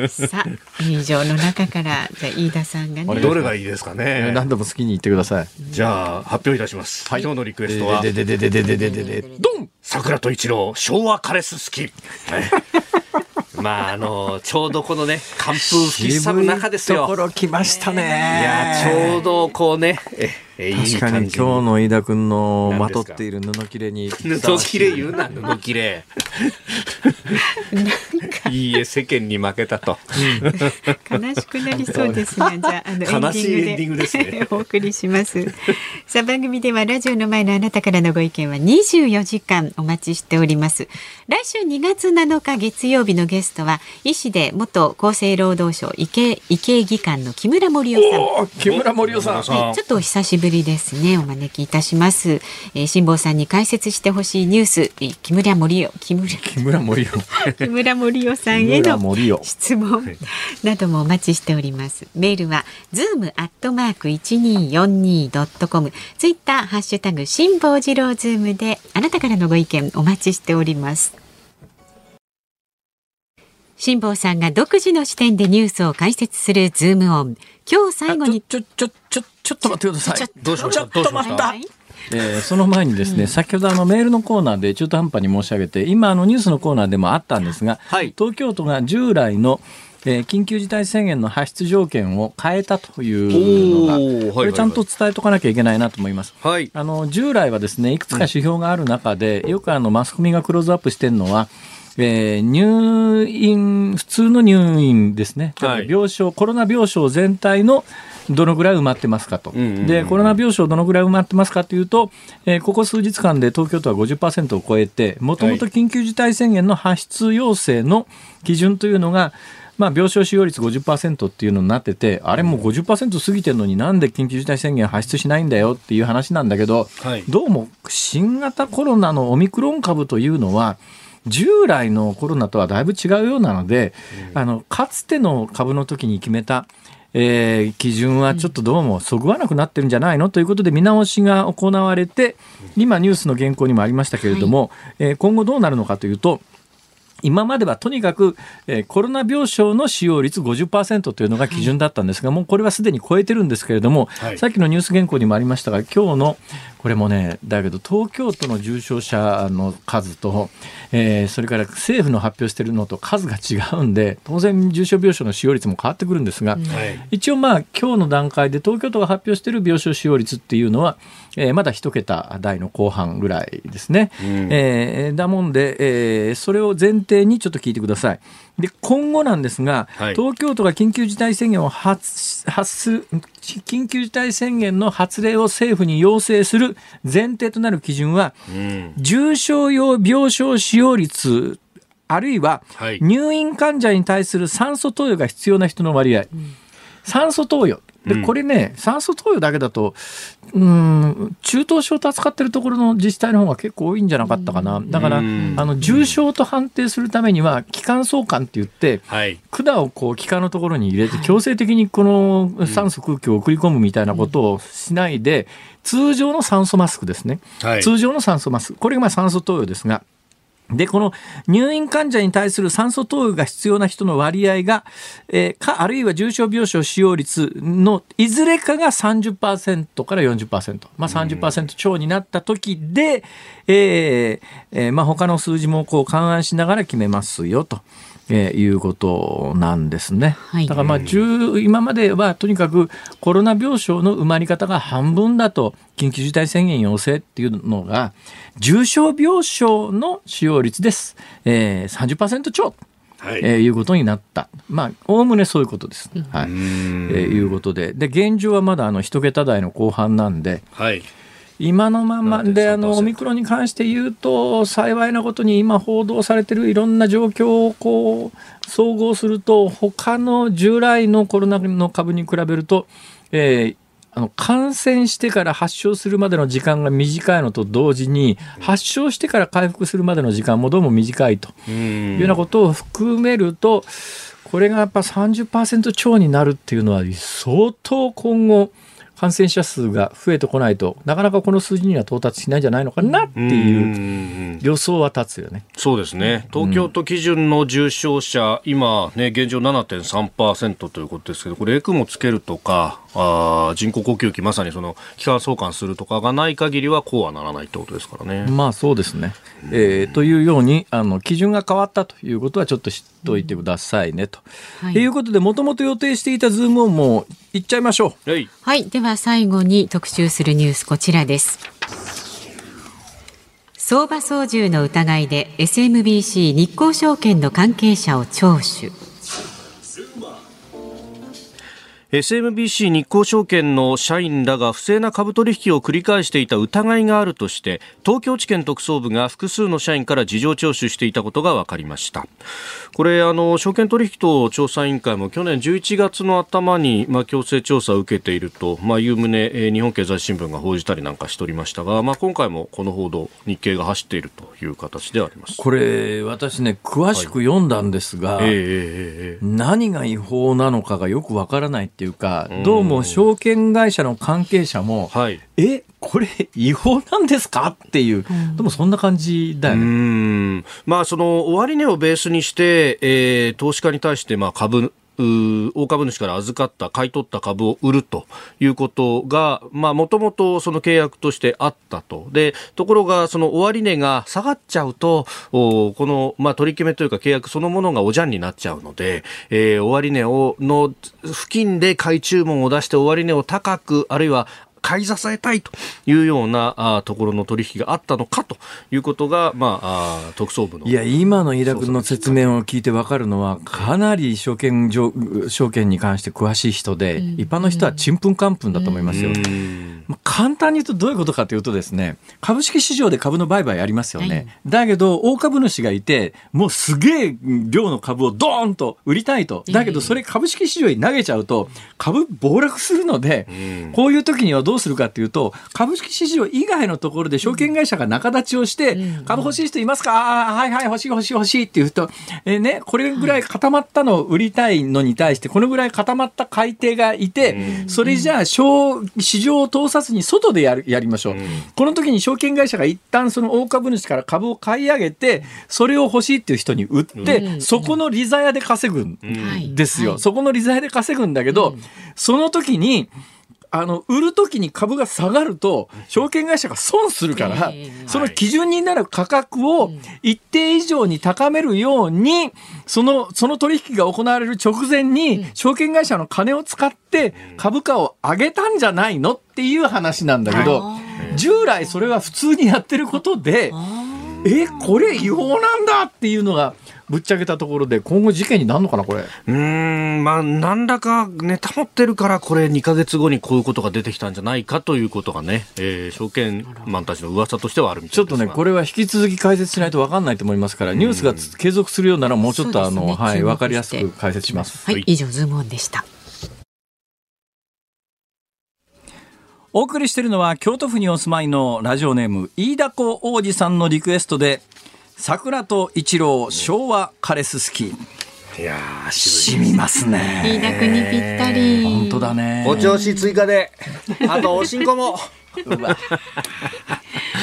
さあ以上の中からじゃ飯田さんがね。どれがいいですかね？何でも好きに言ってください。じゃあ発表いたします。今日のリクエストは。でででででででででドン。桜と一郎昭和カレス好き。まああのちょうどこのね 寒風吹きすさぶ中ですよ。ところ来ましたね。いやちょうどこうね。え確かに今日の飯田君のまとっている布切れに布切れ言うな布切れ。いいえ世間に負けたと、悲しくなりそうですが じゃああの悲しいエンディングですね。お送りします。さあ番組ではラジオの前のあなたからのご意見は24時間お待ちしております。来週2月7日月曜日のゲストは医師で元厚生労働省医系医系技官の木村盛夫さん。木村盛夫さん、はい、ちょっとお久しぶりぶりですね。お招きいたします、えー、辛坊さんに解説してほしいニュース、えー、木村盛夫木村。木村盛世 木村盛世さんへの質問などもお待ちしております。メールはズームアットマーク一二四二ドットコムツイッターハッシュタグ辛坊治郎ズームであなたからのご意見お待ちしております。辛坊さんが独自の視点でニュースを解説するズームオン。今日最後にちょちょちょちょっと待ってください。どうしましちょっと待った。えー、その前にですね、うん、先ほどあのメールのコーナーで中途半端に申し上げて今あのニュースのコーナーでもあったんですが、はい、東京都が従来のえー、緊急事態宣言の発出条件を変えたというのが、これちゃんと伝えとかなきゃいけないなと思います。はい、あの従来はですね、いくつか指標がある中で、よくあのマスコミがクローズアップしてるのは、えー、入院、普通の入院ですね、はい、病床、コロナ病床全体のどのぐらい埋まってますかと、でコロナ病床どのぐらい埋まってますかというと、えー、ここ数日間で東京都は50%を超えて、もともと緊急事態宣言の発出要請の基準というのが、まあ、病床使用率50%っていうのになってて、あれもう50%過ぎてるのになんで緊急事態宣言発出しないんだよっていう話なんだけど、はい、どうも新型コロナのオミクロン株というのは、従来のコロナとはだいぶ違うようなので、うん、あのかつての株の時に決めたえー、基準はちょっとどうもそぐわなくなってるんじゃないのということで見直しが行われて今ニュースの原稿にもありましたけれども、はい、えー、今後どうなるのかというと今まではとにかく、えー、コロナ病床の使用率50%というのが基準だったんですが、もうこれはすでに超えてるんですけれども、はい、さっきのニュース原稿にもありましたが、今日のこれもね、だけど東京都の重症者の数と、えー、それから政府の発表しているのと数が違うんで、当然重症病床の使用率も変わってくるんですが、はい、一応まあ今日の段階で東京都が発表している病床使用率っていうのは、えー、まだ一桁台の後半ぐらいですね。うん、えー、だもんで、えー、それを前提にちょっと聞いてください。で今後なんですが、はい、東京都が緊急事態宣言を発発す緊急事態宣言の発令を政府に要請する前提となる基準は、うん、重症用病床使用率あるいは入院患者に対する酸素投与が必要な人の割合、うん、酸素投与でこれね、酸素投与だけだと、うん、中等症と扱ってるところの自治体の方が結構多いんじゃなかったかな。だから、あの、重症と判定するためには、気管相関って言って、はい、管をこう、気管のところに入れて、強制的にこの酸素空気を送り込むみたいなことをしないで、通常の酸素マスクですね。はい、通常の酸素マスク。これがまあ酸素投与ですが、で、この入院患者に対する酸素投与が必要な人の割合が、えー、か、あるいは重症病床使用率のいずれかが30%から40%、まあ30%超になった時で、えーえー、まあ他の数字もこう勘案しながら決めますよと。えー、いうことなんですね。はい、だからまあ今まではとにかくコロナ病床の埋まり方が半分だと緊急事態宣言要請っていうのが重症病床の使用率です。えー、30%超。はいえー、いうことになった。まあ、おおむねそういうことです。はい。えー、いうことで。で、現状はまだあの一桁台の後半なんで、はい。今のままであのオミクロンに関して言うと幸いなことに今報道されているいろんな状況をこう総合すると他の従来のコロナの株に比べると、えー、あの感染してから発症するまでの時間が短いのと同時に発症してから回復するまでの時間もどうも短いと。いうようなことを含めるとこれがやっぱ30%超になるっていうのは相当今後感染者数が増えてこないとなかなかこの数字には到達しないんじゃないのかなっていう予想は立つよね。そうですね。東京都基準の重症者、うん、今、ね、現状7.3%ということですけどこれエクモつけるとかあ人工呼吸器まさにその気管相関するとかがない限りはこうはならないってことですからね。まあそうですね、えー、というようにあの基準が変わったということはちょっと知っておいてくださいねと。はい、いうことでもともと予定していたズームオンもいっちゃいましょう。はい、はい、では最後に特集するニュースこちらです。相場操縦の疑いで SMBC 日興証券の関係者を聴取。SMBC 日興証券の社員らが不正な株取引を繰り返していた疑いがあるとして東京地検特捜部が複数の社員から事情聴取していたことが分かりました。これあの証券取引等調査委員会も去年11月の頭に、まあ、強制調査を受けていると、まあ、いう旨、えー、日本経済新聞が報じたりなんかしておりましたが、まあ、今回もこの報道日経が走っているという形であります。これ私ね詳しく読んだんですが、はい。えー、何が違法なのかがよくわからないっていうか、どうも証券会社の関係者も、はい、えこれ違法なんですか？っていう、でもそんな感じだよね。まあその終値をベースにして、えー、投資家に対してまあ株大株主から預かった買い取った株を売るということがもともとその契約としてあったと。でところがその終値が下がっちゃうとこの、まあ、取り決めというか契約そのものがおじゃんになっちゃうので、えー、終値をの付近で買い注文を出して終値を高くあるいは買い支えたいというようなあところの取引があったのかということが、まあ、あ特捜部のいや今のイラクの説明を聞いて分かるのはかなり証券証券に関して詳しい人で、一般の人はちんぷんかんぷんだと思いますよ。簡単に言うとどういうことかというとですね、株式市場で株の売買ありますよね。はい、だけど、大株主がいて、もうすげえ量の株をドーンと売りたいと。だけど、それ株式市場に投げちゃうと、株暴落するので、こういう時にはどうするかというと、株式市場以外のところで証券会社が仲立ちをして、株欲しい人いますか？はいはい、欲しい欲しい欲しいって言うと、えー、ね、これぐらい固まったのを売りたいのに対して、このぐらい固まった買い手がいて、それじゃあ、市場を通さずに外でやるやりましょう、うん、この時に証券会社が一旦その大株主から株を買い上げてそれを欲しいっていう人に売って、うん、そこの利ざやで稼ぐんですよ、うん、そこの利ざやで稼ぐんだけど、その時にあの、売るときに株が下がると、証券会社が損するから、その基準になる価格を一定以上に高めるように、その、その取引が行われる直前に、証券会社の金を使って株価を上げたんじゃないのっていう話なんだけど、従来それは普通にやってることで、え、これ違法なんだっていうのが、ぶっちゃけたところで、今後事件になるのかな、これ。うん、まあ、何らかネタ持ってるから、これ、2か月後にこういうことが出てきたんじゃないかということがね、えー、証券マンたちの噂としてはあるみたいちょっとね、これは引き続き解説しないと分かんないと思いますから、ニュースが継続するようなら、もうちょっと、あの、ね、はい、分かりやすく解説します。はい、以上、ズームオンでした。お送りしているのは京都府にお住まいのラジオネーム飯田子王子さんのリクエストで桜と一郎昭和カレス好きいやーしみますね。飯田君にぴったり。本当だね。お調子追加で。あとおしんこも。うわ。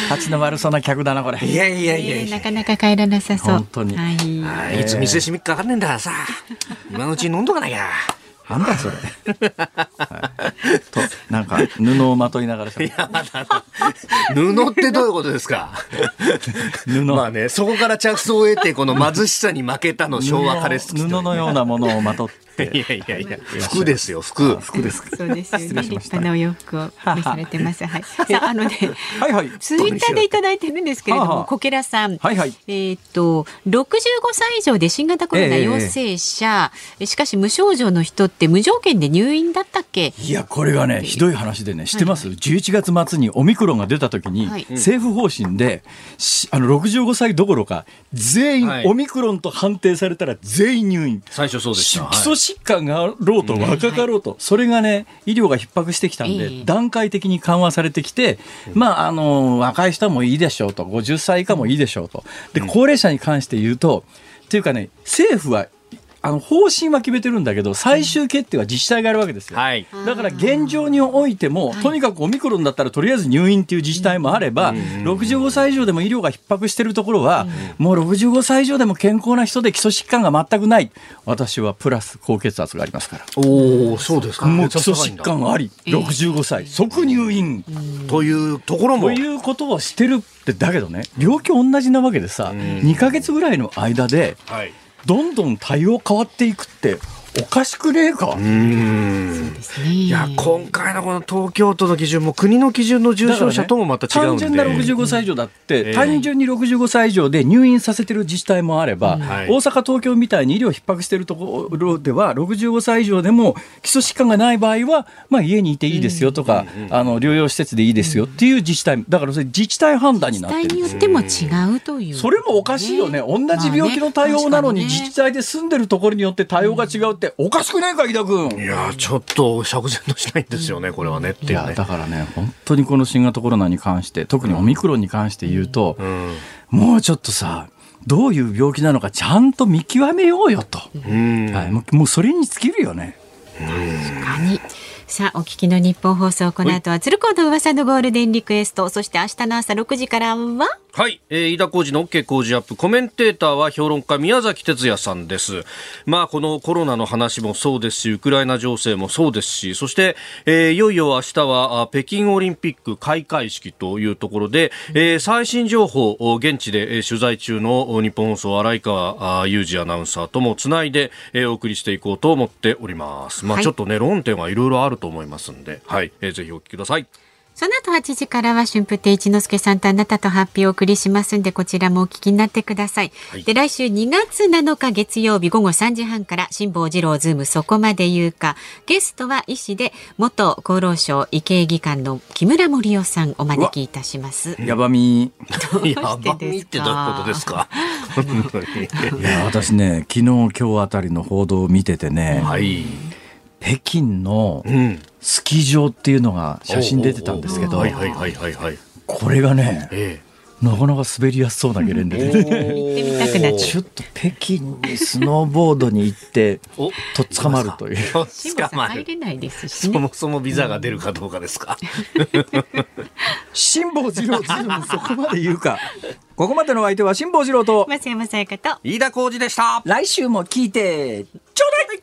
立ちの悪そうな客だなこれ。いやいやいや、えー、なかなか帰らなさそう。本当に、はい、い。つ店閉めっか分かんねえんだからさ。今のうちに飲んどかなきゃなんだそれ、はい、となんか布をまといながら布ってどういうことですか？布。まあねそこから着想を得てこの貧しさに負けたの昭和カレス布のようなものをまとっていやいやいや。服ですよ服。服です。そうですよね。立派なお洋服を召されてます。はい。さああのねはいはい。ツイッターでいただいてるんですけれどもこけらさん。はいはい。えっと65歳以上で新型コロナ陽性者。しかし無症状の人って無条件で入院だったっけ？いやこれがねひどい話でね知ってます？11月末にオミクロンが出た時に政府方針であの65歳どころか全員オミクロンと判定されたら全員入院。最初そうでした。基礎疾患があろうと若かろうと、それがね、医療が逼迫してきたんで、段階的に緩和されてきて、まあ、あの、若い人もいいでしょうと、50歳以下もいいでしょうと。で、高齢者に関して言うと、っていうかね、政府はあの方針は決めてるんだけど最終決定は自治体がやるわけですよ、はい、だから現状においても、とにかくオミクロンだったらとりあえず入院っていう自治体もあれば、うん、65歳以上でも医療が逼迫しているところは、うん、もう65歳以上でも健康な人で基礎疾患が全くない。私はプラス高血圧がありますから。おおそうですか。もう基礎疾患あり。65歳。即入院、というところも。ということをしてるってだけどね病気同じなわけでさ、うん、2か月ぐらいの間で、はいどんどん対応変わっていくっておかしくねえか。うん。いや今回のこの東京都の基準も国の基準の重症者ともまた違うんで、ね、単純な65歳以上だって、単純に65歳以上で入院させてる自治体もあれば、大阪、東京みたいに医療逼迫しているところでは65歳以上でも基礎疾患がない場合は、まあ、家にいていいですよとか、あの療養施設でいいですよっていう自治体だからそれ自治体判断になってる自治体によっても違うという、それもおかしいよね。同じ病気の対応なのに自治体で住んでるところによって対応が違うっておかしくないか井田君。いやちょっと釈然としないんですよねこれはねっていう、ね、だからね本当にこの新型コロナに関して特にオミクロンに関して言うと、うん、もうちょっとさどういう病気なのかちゃんと見極めようよと、うん、はい、もうそれに尽きるよね。確かに。さあ、お聞きの日本放送、この後は鶴子の噂のゴールデンリクエスト、そして明日の朝6時からははい、えー、飯田浩二の OK 工事アップ、コメンテーターは評論家宮崎哲也さんです。まあ、このコロナの話もそうですし、ウクライナ情勢もそうですし、そして、えー、いよいよ明日は北京オリンピック開会式というところで、えー、最新情報を現地で取材中の日本放送荒井川裕二アナウンサーともつないで、えー、お送りしていこうと思っております。まあ、ちょっとね、論点はいろいろあると思いますんで、はい、えー、ぜひお聞きください。その後8時からは春風亭一之輔さんとあなたと発表をお送りしますんで、こちらもお聞きになってください。はい、で、来週2月7日月曜日午後3時半から、辛坊治郎ズームそこまで言うか、ゲストは医師で、元厚労省医系技官の木村盛夫さんお招きいたします。やばみ。やばみってどういうことですか？いや、私ね、昨日今日あたりの報道を見ててね、はい、北京の、うんスキー場っていうのが写真出てたんですけど、これがね、ええなかなか滑りやすそうなゲレンデで、ちょっと北京にスノーボードに行ってとっ捕まるという。捕まる。入れないですし、ね、そもそもビザが出るかどうかですか？辛坊治郎そこまで言うか。ここまでの相手は辛坊治郎と松山さやかと飯田浩二でした。来週も聞いてちょうだい。